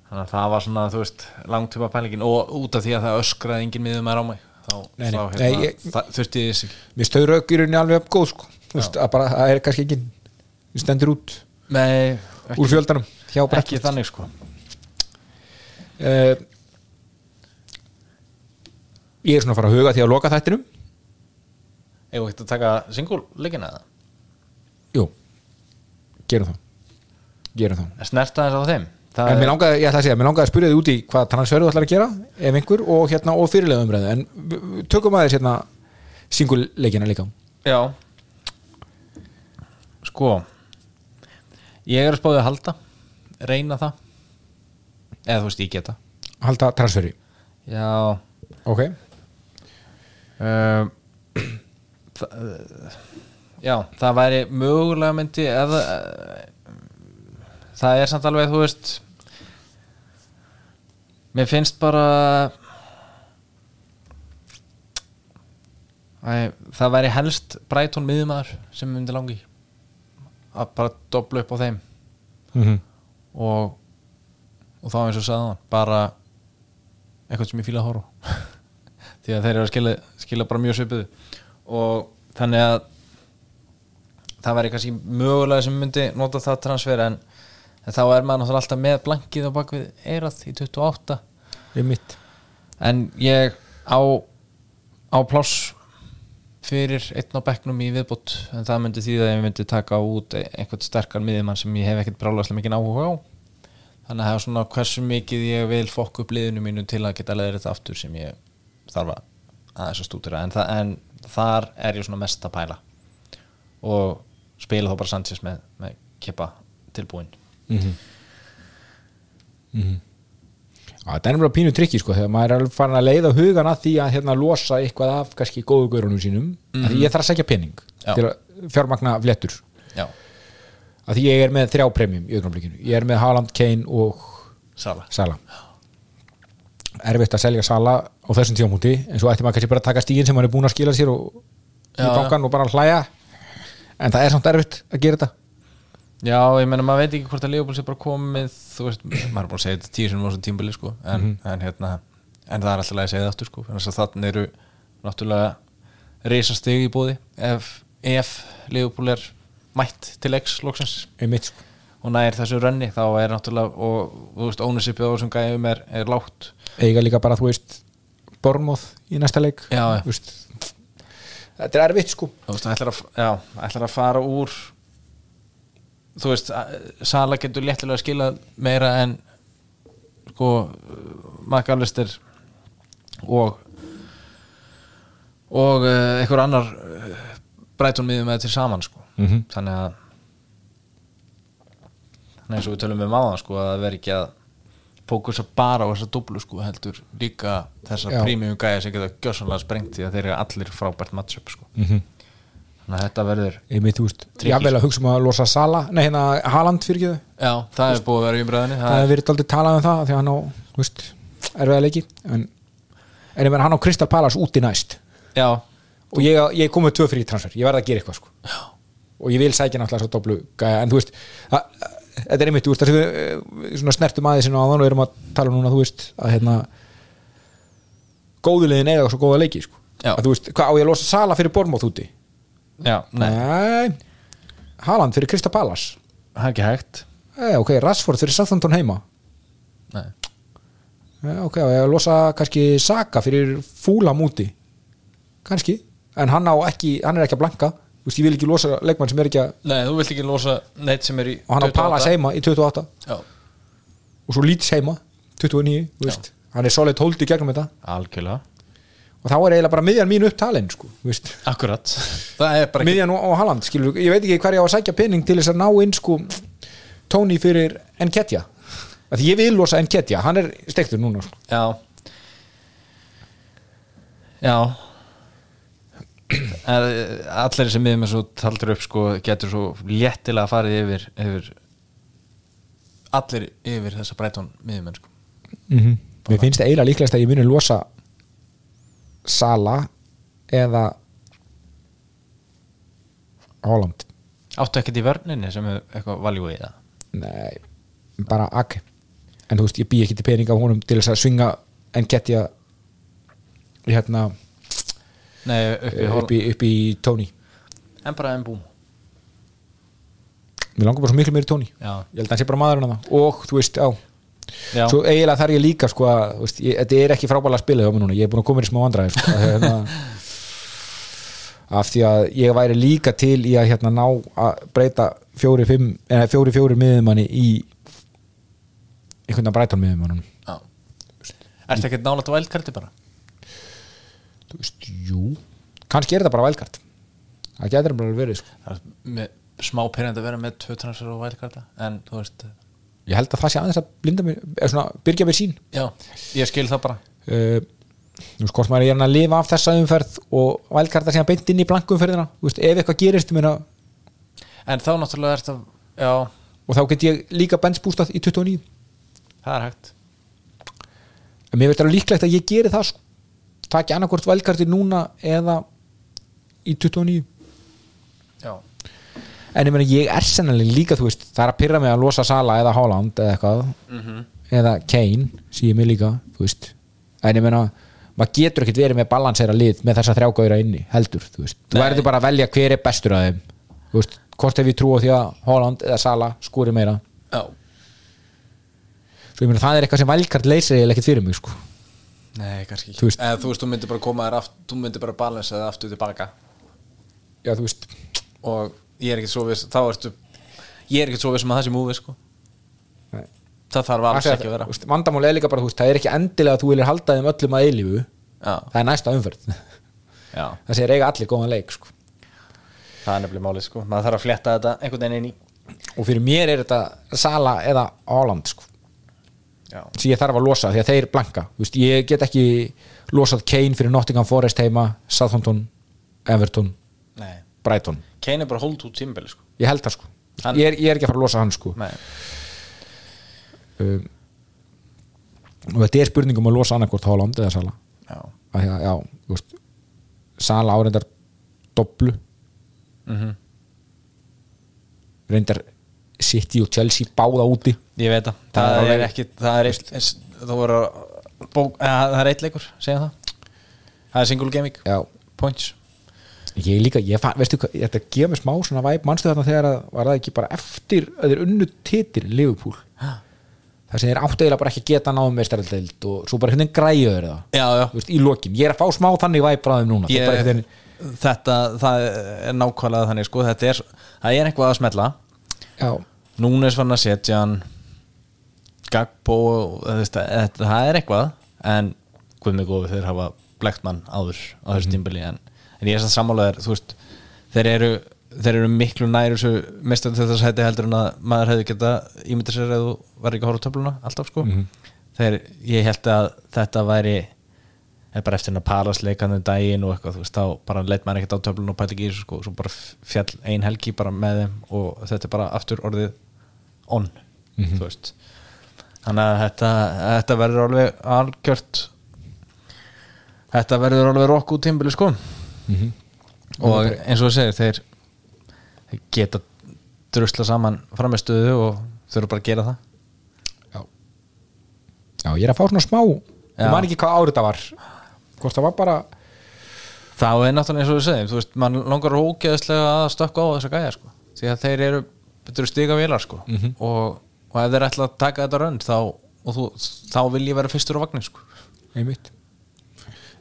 þannig að það var svona þú veist langtíma pælingin og út af því að það öskraði engin miðum er á mig þá, Nei, nei. þá Nei, hérna, ég- það, þurfti ég þess ekki Mér stöður aukjurinn alveg upp góð sko. Þú veist, bara, það er kannski ekki við stendur út Nei, úr fjöldanum ekki þannig sko. Uh, Ég er svona að fara að huga því að loka þættinum. Eða ekki að taka single leikina það Jú, gerum það Gerum það Snerta þess á þeim. En mér langaði, ég ætla að segja, mér langaði að spyrja því út í hvað transferu ætlar að gera, ef einhver og hérna og fyrirlega umræðu, en tökum aðeins hérna singuleikina líka. Já. Sko Ég er að spáði að halda Reyna það Eða þú veist, ég geta. Halda transferi, Já. Ok. *clears throat* Uh, það, já, það væri mögulega myndi eða það er samt alveg, þú veist mér finnst bara Æ, það væri helst Brighton miðumæður sem myndi langi að bara dobla upp á þeim. Mm -hmm. og, og þá eins og sagði hann bara eitthvað sem ég fíla að horfa *laughs* því að þeir eru að skila, skila bara mjög svipuðu. Og þannig að það væri kannski mögulega sem myndi nota það transfer en, en þá er maður alltaf með blankið á bakvið eirað í 28 Ég mitt en ég á á pláss fyrir einn á bekknum í viðbót en það myndi því að ég myndi taka út einhvern sterkar miðjumann sem ég hef ekkert brálaslega mikið áhuga á. Þannig að það er svona hversu mikið ég vil fokk upp liðinu mínu til að geta leðrið þetta aftur sem ég þarf að aðeins að stúdira en, það, en þar er ég svona mest að pæla. Og spila þá bara Sanchez með, með kippa tilbúin mm -hmm. Það er bara pínu trikki sko þegar maður er alveg farin að leiða hugan að því að hérna losa eitthvað af kannski góðu gaurunum sínum mm -hmm. því ég þarf að segja penning Já. til að fjármagna flettur Já, að því ég er með þrjá premjum í augnablikinu ég er með Haaland, Kane og Sala Sala erfitt að selja Sala á þessum tíamúti en svo ætti maður kannski bara að taka stígin sem maður er búin að skila sér og í bankan og bara hlæja. En það er samt erfitt að gera þetta Já, ég meina maður veit ekki hvort að Leopold sé bara komið þú veist, maður er búin að segja þetta tíu sem var svo tímbili sko, en, en hérna en það er alltaf að segja það aftur sko þannig að þannig eru náttúrulega reisastig í búði ef, ef Leopold er mætt til X loksins. Einmitt sko. Og nær þessu rönni þá er náttúrulega og þú veist, ownershipið á þessum gæjum er, er lágt. Eiga líka bara, þú veist Bormóð í næsta leik. Já. Þú veist, þetta er erfitt sko. Þú veist, ætlar að, já, ætlar að þú veist, að- Sala getur léttilega að skila meira en sko Magallister og og uh, einhver annar uh, Brighton miðum með til saman sko. Mhm. þannig að þannig og við tölum um áðan sko, að það veri ekki að fókusa bara á þessa dublu sko, heldur líka þessar Já. prímjum gæja sem geta gjössanlega sprengt því að þeir eru allir frábært matchup sko. mm -hmm. Þannig að þetta verður einmitt, þú veist, jável að hugsa um að losa Sala nei, hérna Haaland fyrir ekki Já, það er búið að vera í umræðinni það er, verið aldrei talað um það því að hann á, þú veist, erfiða leiki en, en ég menn hann á Crystal Palace úti næst. Já, og ég, ég er komið tvö frí transfer, ég verð að gera eitthvað sko. og ég vil sækja náttúrulega svo doblu en þú veist þetta er einmitt, þú veist, það við eh, svona snertum aðeins og erum að tala um núna, þú veist, að hérna góðulegin eiga svo góða leiki, sko. Að þú veist, hvað á ég að losa Sala fyrir Bormóð úti? Já, nei, Nei. Haaland fyrir Crystal Palace. Það er ekki hægt. Eh, ok, Rashford fyrir Southampton heima. Nei, Eh, ok, á ég losa kannski Saka fyrir Fúlam úti. Kannski, en hann ekki hann er ekki að blanka, þú veist, ég vil ekki losa leikmann sem er ekki að, nei þú vilt ekki losa neitt sem er í og hann á Palace heima í 28 Já, og svo Leeds heima 29, þú veist, hann er solid hold í gegnum þetta. Algjörlega og þá er eiginlega bara miðjan mín upptalinn sko, Akkurat, ekki miðjan og, og Halland skilur, ég veit ekki hver ég á að sækja pening til þess að ná inn sko Tony fyrir Enketja að því ég vil losa Enketja, hann er stektur núna sko. Já. Já. Allir sem miðum er svo taldur upp sko, getur svo léttilega farið yfir, yfir allir yfir þessa breytun miðum sko. mm -hmm. mér finnst það eiginlega líklegast að ég muni losa Sala eða Holland. Áttu ekkert í vörninni sem er eitthvað valjú í það? Nei, bara ag en þú veist, ég bý ekki til pening af honum til þess að svinga Enketja í hérna Nei, upp í, upp í, upp í Tony. En bara en búm mér langar bara svo miklu meiri Tony. Já, ég held að hann sé bara maðurinn að það og þú veist, á já, svo eiginlega þarf ég líka sko að veist, ég, þetta er ekki frábæla spilið á mig núna ég er búin að koma í smá vandræði sko, *laughs* hérna, af því að ég væri líka til í að hérna ná að breyta fjóri, fimm, fjóri, fjóri miðumanni í einhvern að breyta miðumannum já. Ertu ekkert nálægt á vældkarti bara? þú veist, jú kannski er þetta bara vælkart það getur bara verið sko. Það er smá pyrrandi að vera með tvö transfer og vældkarta En þú veist ég held að það sé aðeins að blinda mér eða svona, byrja mér sín Já, ég skil það bara. Uh, þú veist, hvort maður er að lifa af þessa umferð og vælkarta síðan beint inn í blankumferðina þú veist, ef eitthvað gerist mér en þá náttúrulega er þetta já, og þá get ég líka benchboostað í 29 það er hægt. En mér veist alveg líklegt að ég geri það sko. taki annarkvort vælkarti núna eða í 29 já, en ég meina ég er sennilega líka þú veist, það er að pyrra mig að losa Sala eða Haaland eða eitthvað. Eða Kane, síðan mig líka þú veist, en ég meina maður getur ekkert verið með balansera lið með þessa þrjágauðra inni, heldur, þú veist. Þú Nei. verður bara að velja hver er bestur að þeim þú veist, hvort hef ég trú á því að Haaland eða Sala skúri meira, já. svo ég meina það er eitthvað sem vælkart leysir eða ekkert fyrir mig sko. Nei, kannski ekki. Þú veist- eða þú veist, þú myndir bara koma þér aftur þú myndir bara balansa það aftur tilbaka já, þú veist, og ég er ekkert svo viss þá ertu, ég er ekkert svo viss um að það sé múfið sko. Nei. það þarf alls ekki að vera vandamál er líka bara, þú veist, það er ekki endilega að þú viljir halda þeim öllum að eilífu já, það er næsta umferð já, *laughs* það segir eiga allir góðan leik sko. það er nefnilega málið sko. maður þarf að flétta þetta einhvern veginn inn í og fyrir mér er þetta Sala eða Haaland sko. sem ég þarf að losa því að þeir blanka veist, ég get ekki losað Kane fyrir Nottingham Forest heima Southampton, Everton, Brighton. Kane er bara hold út tímbili sko. ég held það sko. Hann- ég er, ég er ekki að fara að losa hann sko. Um, og þetta er spurningum að losa annarkvort Haaland eða Sala já, að já, veist Sala áreindar doblu. Mhm. Reyndar City og Chelsea báða úti. Ég veit það, Það það, er er ekki það er, eitt, það, voru, bók, eða, það er eitt leikur, segja það. Það er single gaming, points ég líka, ég fann, veistu hvað þetta gefa mér smá svona væp, manstu þarna þegar að var það ekki bara eftir þeir unnu titil Liverpool? Það sem þeir áttu eiginlega bara ekki geta náðum með stærldeild og svo bara hvernig græðu þeir það? Já, já, veist, í lokin, ég er að fá smá þannig væp bráðum núna. Er ég, veginn- þetta það er nákvæmlega þannig sko, þetta er, það er eitthvað að smetla já, Núnes fann að setja hann. Gagbo það, er eitthvað. En hvað mig gófi þeir hafa blekt mann áður á þessu tímbili en, en ég er samt sammálaður, þú veist þeir eru, þeir eru miklu nær þessu mistöðu þetta sæti heldur en að maður hefði geta ímyndið sér eða var ekki að horfa töfluna alltaf sko. Þeir, ég held að þetta væri bara eftir að paras leikanum daginn og eitthvað, þú veist, þá bara leitt maður ekkert á töflun og pæti ekki í þessu sko, svo bara fjall ein helgi bara með þeim og þetta er bara aftur orðið on, þú veist. Þannig að þetta, þetta verður alveg algjört þetta verður alveg rokk út tímbili sko og eins og það segir þeir, geta drusla saman framistöðu og þurfa bara að gera það já já, ég er að fá svona smá ég man ekki hvað árið það var hvort það var bara þá er náttúrulega eins og við segjum þú veist, mann langar ógeðslega að stökka á þessa gæja sko. því að þeir eru betur stiga vélar sko. og, og ef þeir ætla að taka þetta rönd þá, þú, þá vil ég vera fyrstur á vagnin sko. einmitt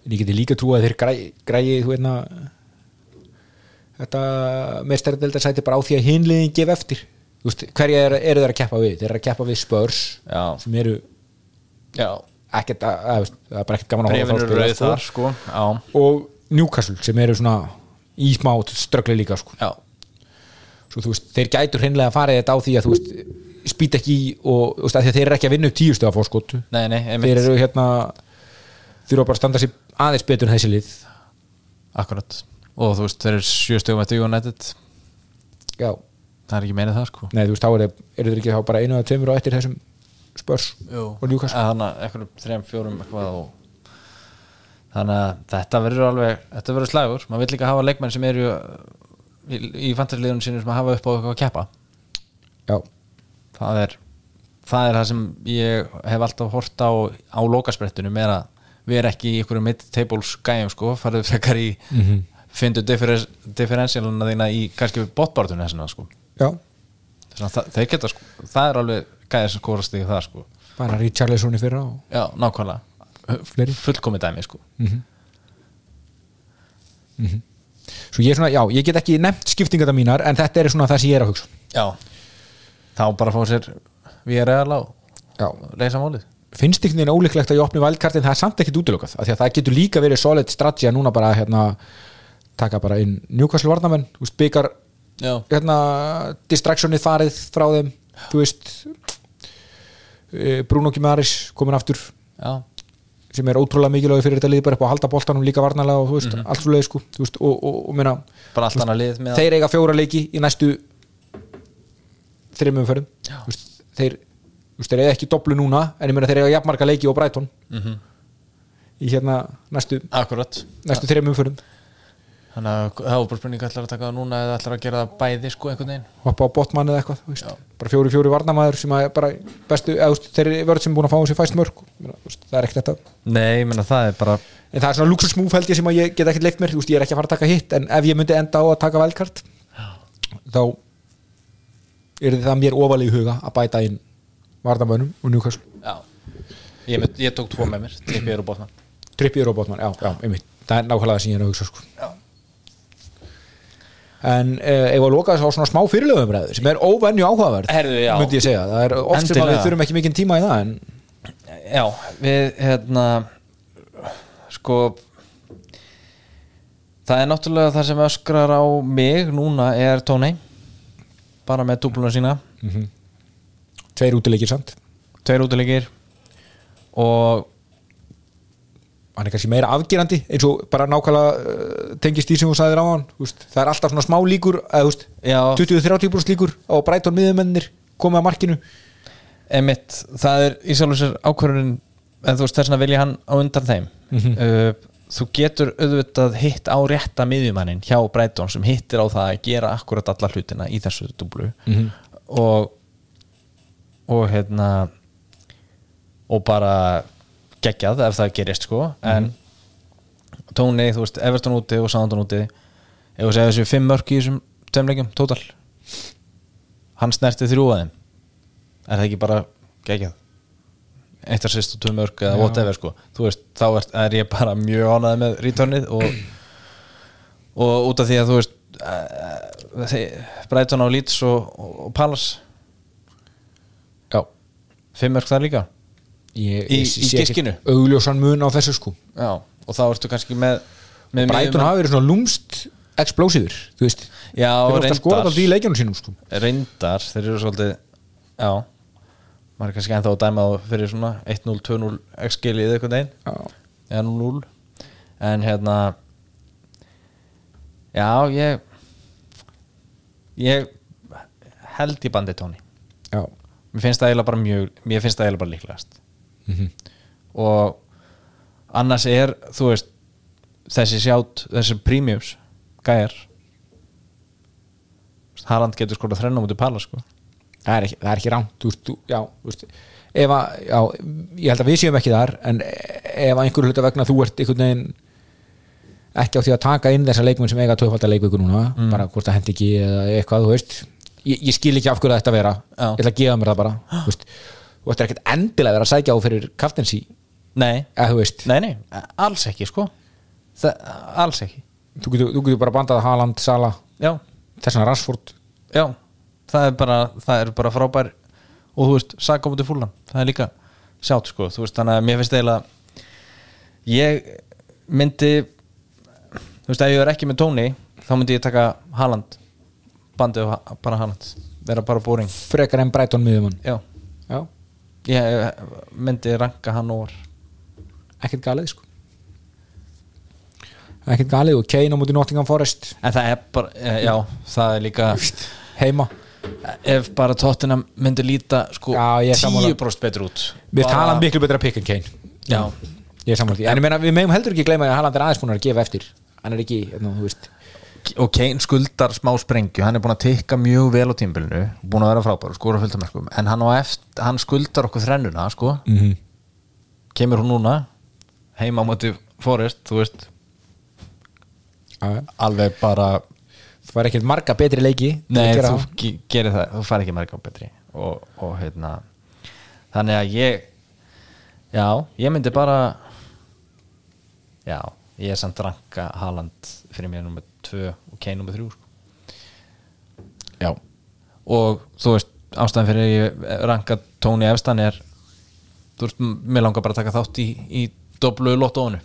en ég geti líka trú að þeir græ, græði þú veitna þetta meistaradeldar sæti bara á því að hinliðin gef eftir veist, hverja eru, eru þeir að keppa við þeir eru að keppa við Spurs Já. sem eru ekkert að, það er bara ekkert gaman að brefinu þá sko. sko. og Newcastle sem eru svona í smá ströggli líka sko. svo veist, þeir gætur hreinlega að fara þetta á því að þú veist spýt ekki í og af því að þeir eru ekki að vinna upp tíu stöða fórskot nei, nei, einmitt þeir eru hérna þurfa bara að standa sér aðeins betur en þessi lið. Akkurat, og þú veist, þeir eru sjö stöðum eftir United, já, það er ekki meinið það sko. nei þú veist, þá eru er þeir ekki þá bara einu eða tveimur og eftir þessum spörs og Newcastle. Þannig að eitthvað þrejum, fjórum eitthvað og þannig að þetta verður alveg þetta verður slægur, maður vil líka hafa leikmenn sem eru í, í fantasliðunum sínum sem hafa upp á eitthvað að keppa. Já, það er það er það sem ég hef alltaf hort á á lokasprettunum er að erum ekki í einhverju mid-tables gæjum sko, farið frekar í mm -hmm. fyndu differentialina þína í kannski botbartunni þessuna sko. Já, Þess að það, geta sko, það er alveg gæðir sem skorast í það sko. Bara Richarlison í fyrra og já, nákvæmlega. Fullkomið dæmi sko. Svo ég er svona, já, ég get ekki nefnt skiptingar það mínar en þetta er svona það sem ég er að hugsa. Já, þá bara fá sér við erum á já, leysa málið finnst ekki neina ólíklegt að ég opni valdkartin það er samt ekkit útilokað, af því að það getur líka verið solid strategi að núna bara hérna taka bara inn Newcastle varnamenn veist, byggar hérna distractionið farið frá þeim. Þú veist eh, Bruno Gimaris komin aftur já, sem er ótrúlega mikilvæg fyrir þetta lið bara upp á halda boltanum líka varnalega og þú veist, allt svo leið sko veist, og, og, og meina, með þeir eiga fjóra leiki í næstu Þú veist, þeir, þú veist, þeir eiga ekki doblu núna en ég meina þeir eiga jafnmarga leiki og Brighton. Mhm. í hérna næstu, akkurat næstu þreimum umferðum. Þannig að það var bara spurning ætlar að taka það núna eða ætlar að gera það bæði sko einhvern veginn? Hoppa á botmann eða eitthvað bara fjóri fjóri varnamaður sem að bara bestu, eða, þeir eru vörð sem er búin að fá sér fæst mörg Meina, veist, það er ekkert þetta. Nei, ég menna það er bara en það er svona luxusmúf held ég sem að ég get ekkert leikt mér. Veist, ég er ekki að fara að taka hitt en ef ég myndi enda á að taka velkart þá er það mér ofalega í huga að bæta inn varnamönnum og já. Ég, mynd, ég tók tvo með mér, Trippier og Botman. Trippier og Botman, já, já, einmitt. Það er nákvæmlega það sem ég er að hugsa sko. en uh, ef að loka þess á svona smá fyrirlöfumræðu sem er óvenju áhugaverð myndi ég segja, það er oft sem við þurfum ekki mikinn tíma í það en já, við hérna sko það er náttúrulega það sem öskrar á mig núna er Tónei bara með dúbluna sína tveir útileikir samt. Tveir útilegir og hann er kannski meira afgerandi eins og bara nákvæmlega uh, tengist því sem þú sagðir á hann veist, það er alltaf svona smá líkur eða, þú veist, Já. 20-30% líkur á Brighton miðumennir komið að markinu. Emitt, það er í sjálfur sér ákvörðun en þú veist þess að vilja hann á undan þeim. Uh, þú getur auðvitað hitt á rétta miðjumannin hjá Breitón sem hittir á það að gera akkurat alla hlutina í þessu dublu og og hérna og bara geggjað ef það gerist sko. En tóni, þú veist, Everton úti og Soundon úti. Segja þessu fimm mörk í þessum tveimleikjum, tótal hann snerti þrjú að þeim. Er það ekki bara geggjað? Eitt að sýst og tvö mörk eða whatever sko. Veist, þá er, er ég bara mjög ánæði með returnið og, og út af því að þú veist uh, Brighton á Leeds og, og, og Palace fimm mörk þar líka. Ég, Í- ég í giskinu? augljósan mun á þessu sko. Já, og þá ertu kannski með, með miðjumenn- hafa verið svona lúmst explósíður, þú veist. Já, þeir eru ofta skoðað alltaf í reyndar, leikjunum sínum sko. Reyndar þeir eru svolítið já, maður er kannski ennþá að dæma þá fyrir svona 1-0, 2-0 x-skil í einhvern veginn. Já, eða 0 en hérna já, ég ég held í bandi tóni mér finnst það eiginlega bara mjög mér finnst það eiginlega bara líklegast. Og annars er þú veist þessi sjátt, þessi premiums gæjar Harald getur skorað þrenna mútið pala sko. Það er ekki, það er ekki þú veist, þú, já, þú veist ef að, já, ég held að við séum ekki þar en ef að einhverju hluta vegna þú ert einhvern veginn ekki á því að taka inn þessa leikmenn sem eiga tvöfaldar leikveikur núna, bara hvort það hendi ekki eða eitthvað, þú veist ég, ég skil ekki af hverju þetta vera, Já. ég ætla að gefa mér það bara *gasps* þú veist, þú ættir ekkert endilega að vera að sækja á fyrir kaftensi, nei, eða þú veist. Nei, nei, alls ekki sko. Það, alls ekki. Þú getur, þú getur bara bandað Haaland, Sala já, þessan Rashford. Já, það er bara það er bara frábær. Og þú veist, Saka mútið fúlan, það er líka sjátt sko, þú veist, þannig að mér finnst eiginlega ég myndi þú veist, ef ég er ekki með Tóni þá myndi ég taka Haaland bandið bara Haaland vera bara boring, frekar en Brighton miðumann já. Já, ég eh, myndi ranka hann over ekkert galið sko. Ekkert galið og Kane á múti Nottingham Forest. En það er bara, eh, já, það er líka heima. Ef bara tóttina myndi líta sko Já, ég er sammála. 10% betur út. Við Haaland miklu betra pick en Kane. Já. Ég er samanlega því. En ég meina, við megum heldur ekki gleyma að Haaland er aðeins búin að gefa eftir. Hann er ekki, hérna, þú veist og Kane skuldar smá sprengju. Hann er búin að tikka mjög vel á tímbilinu búin að vera frábær og skora fullt af mörgum en hann, eftir, hann skuldar okkur þrennuna sko. mm -hmm. kemur hún núna? Heima á móti Forrest þú veist, alveg bara Það var ekkert marga betri leiki nei, þú það. þú fær ekki marga betri. Og, og hérna þannig að ég já, ég myndi bara já, ég er samt ranka Haaland fyrir mér nummer 2 og Kane nummer 3 sko. Já, og þú veist ástæðan fyrir ég ranka Tóni Efstan er þú veist, mér langar bara að taka þátt í, í doblu lottónu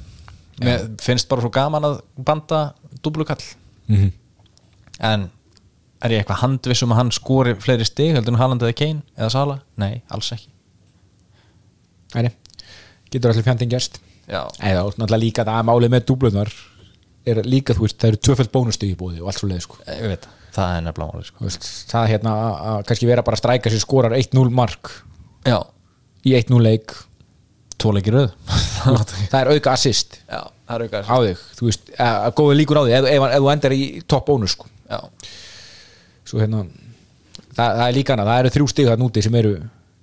mér finnst bara svo gaman að banda doblu kall. Mm en er ég eitthvað handviss um að hann skori fleiri stig heldur en Haaland eða Kane eða Sala? Nei, alls ekki. Æri, getur allir fjandinn gerst? Já, eða náttúrulega líka það að málið með dúblunar er líka, þú veist, það eru tvöfælt bónustig í búði og allt svo leið, sko ég veit það, er nefnilega máli sko. Veist, það hérna að, kannski vera bara að stræka sér skorar 1-0 mark Já, í 1-0 leik. Tóleikir röð. *laughs* Það er auka assist Já, það er auka á þig, þú veist, að, að góða líkur á þig ef, ef, ef þú endar í topp bónus sko. Já, svo hérna það, það er líka hana, það eru þrjú stig það núti sem eru,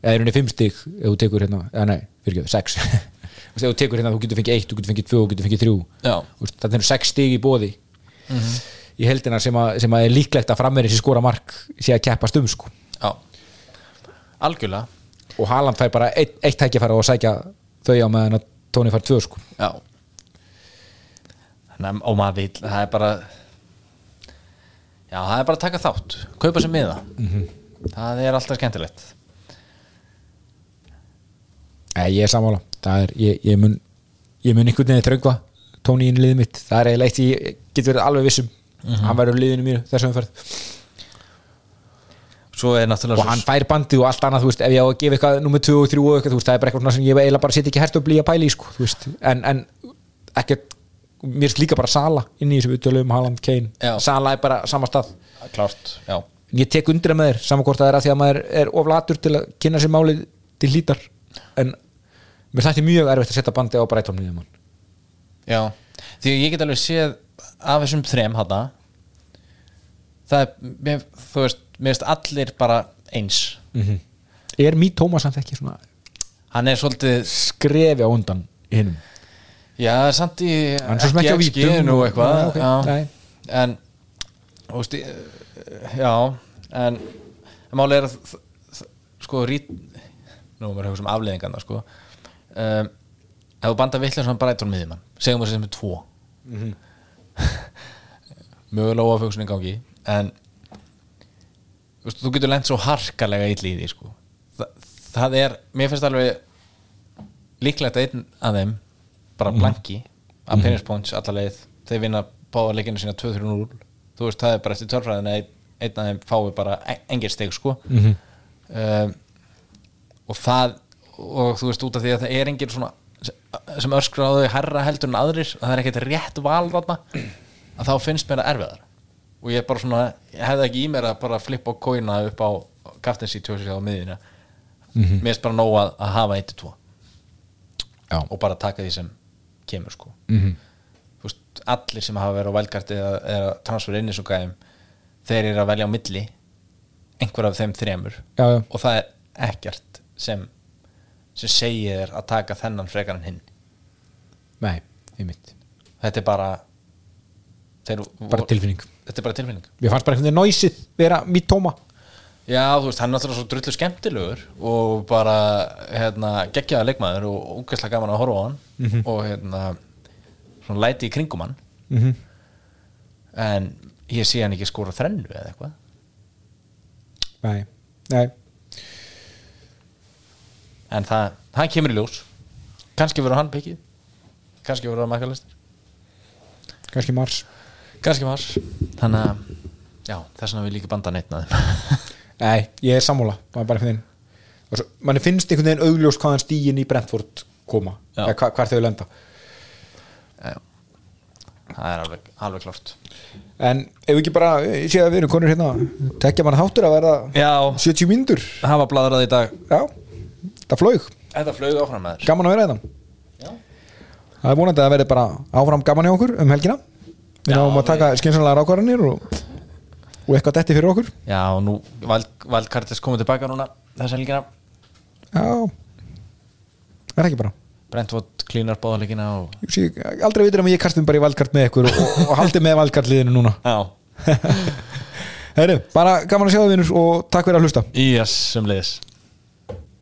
eða eru henni fimm stig ef þú tekur hérna, eða nei, fyrir ekki, sex *laughs* Ef þú tekur hérna, þú getur fengið eitt, þú getur fengið tvö, þú getur fengið þrjú. Já. Þú veist, það eru sex stig í bóði í heldina sem sem að er líklegt að framverið sér skora mark sé að keppast um sko. Algjörlega. Og Haaland fær bara eitt, eitt tækifæra og sækja þau á meðan að Tóni fær tvö sko. Já. Þannig, að- maður vil, það er bara Já, það er bara að taka þátt. Kaupa sér miða. Það er alltaf skemmtilegt. Nei, ég er sammála er, ég, ég mun ég mun einhvern veginn þröngva Tóni inn liðið mitt. Það er eiginlega eitt ég get verið alveg vissum. Hann verður liðinu mínu þessum umferð. Er og hann fær bandið og allt annað veist, ef ég á að gefa eitthvað nummer 2 og 3 og eitthvað, veist, það er bara eitthvað sem ég eiginlega bara setja ekki hert upp líka pæli í, sko, en, en ekkert, mér er líka bara Sala inn í þessu utölum, Haaland, Kane. Já. Sala er bara sama stað. Klárt, já. Ég tek undir það með þér, saman hvort það er að því að maður er oflatur til að kynna sér málið til hlítar. En mér þætti mjög erfitt að setja bandið á Brighton niður mann. Já, því ég get alveg séð af þessum þrem hana það er, mér, þú veist mér veist allir bara eins. Er Mít Tómas samt ekki svona hann er svolítið skrefi á undan hinnum já, samt í Hann ekki og og- eitthvað. Já, ok, já. nei. en þú veist, já en máli er að sko rít nú er maður að hugsa um afleðingarna sko um, ef þú banda vitlega svona Brighton miðjumann segjum við sem er tvo Mhm. *laughs* mögulega ofugsun í gangi en veist, þú getur lent svo harkalega illa í því sko. Þa, það er, mér finnst alveg líklegt að einn af þeim bara Mhm. blanki að Pennis Points alla leið, þeir vinna báðarleikinu sína 2-3-0 þú veist, það er bara eftir tölfræðin að einn, af þeim fái bara e- engin steg sko Mhm. um, og það og þú veist út af því að það er engin svona sem öskra á þau herra heldur en aðrir að það er ekkert rétt val þarna að þá finnst mér það erfiðar og ég er bara svona, ég hefði ekki í mér að bara flippa og kóina upp á Captain's Situation á miðina mér finnst bara nóg að, að hafa 1-2 Já. og bara taka því sem kemur sko Mhm. þú veist, allir sem hafa verið á velkarti eða, eða transfer inn í svo gæðum þeir eru að velja á milli einhver af þeim þremur Já, já. og það er ekkert sem sem segir þér að taka þennan frekar en hinn. Nei, ég mitt þetta er bara þeir, bara tilfinning. Þetta er bara tilfinning. Mér fannst bara einhvern veginn næsið vera Mít Tóma já, þú veist, hann er náttúrulega svo drullu skemmtilegur og bara hérna, geggjaða leikmaður og úkvæslega gaman að horfa á hann Mhm. og hérna svona læti í kringum hann. Mm -hmm. en ég sé hann ekki skora þrennu eða eitthvað. Nei, nei en það, hann kemur í ljós. Kannski verður hann byggið kannski verður hann makalistir kannski Mars. Kannski var þannig að já, þess vegna vil ég ekki banda neitt með þeim. *laughs* Nei, ég er sammála. Manni finnst einhvern veginn augljós hvaðan stígin í Brentford koma. Eða hva, hvar þau lenda. Já, það er alveg, alveg klart en ef við ekki bara, ég sé að við erum konur hérna tekja mann þáttur að verða já, 70 mínútur. Hafa bladrað í dag. Já, það flög, þetta flög áfram þér gaman að vera hérna. Já, það er vonandi að verði bara áfram gaman hjá okkur um helgina. Við Já, náum að við- taka skynsanlega ákvarðanir og, og eitthvað detti fyrir okkur. Já og nú Valdkartis komið tilbaka núna þessa helgina. Já. Er það ekki bara. Brentford klínar báðarleikina og Ég sé, aldrei vitur að ég kastum bara í valkart með ykkur og, og haldið með valkartliðinu núna. Já, *laughs* Herru, bara gaman að sjá það vinnur og takk fyrir að hlusta. Í yes, sem leiðis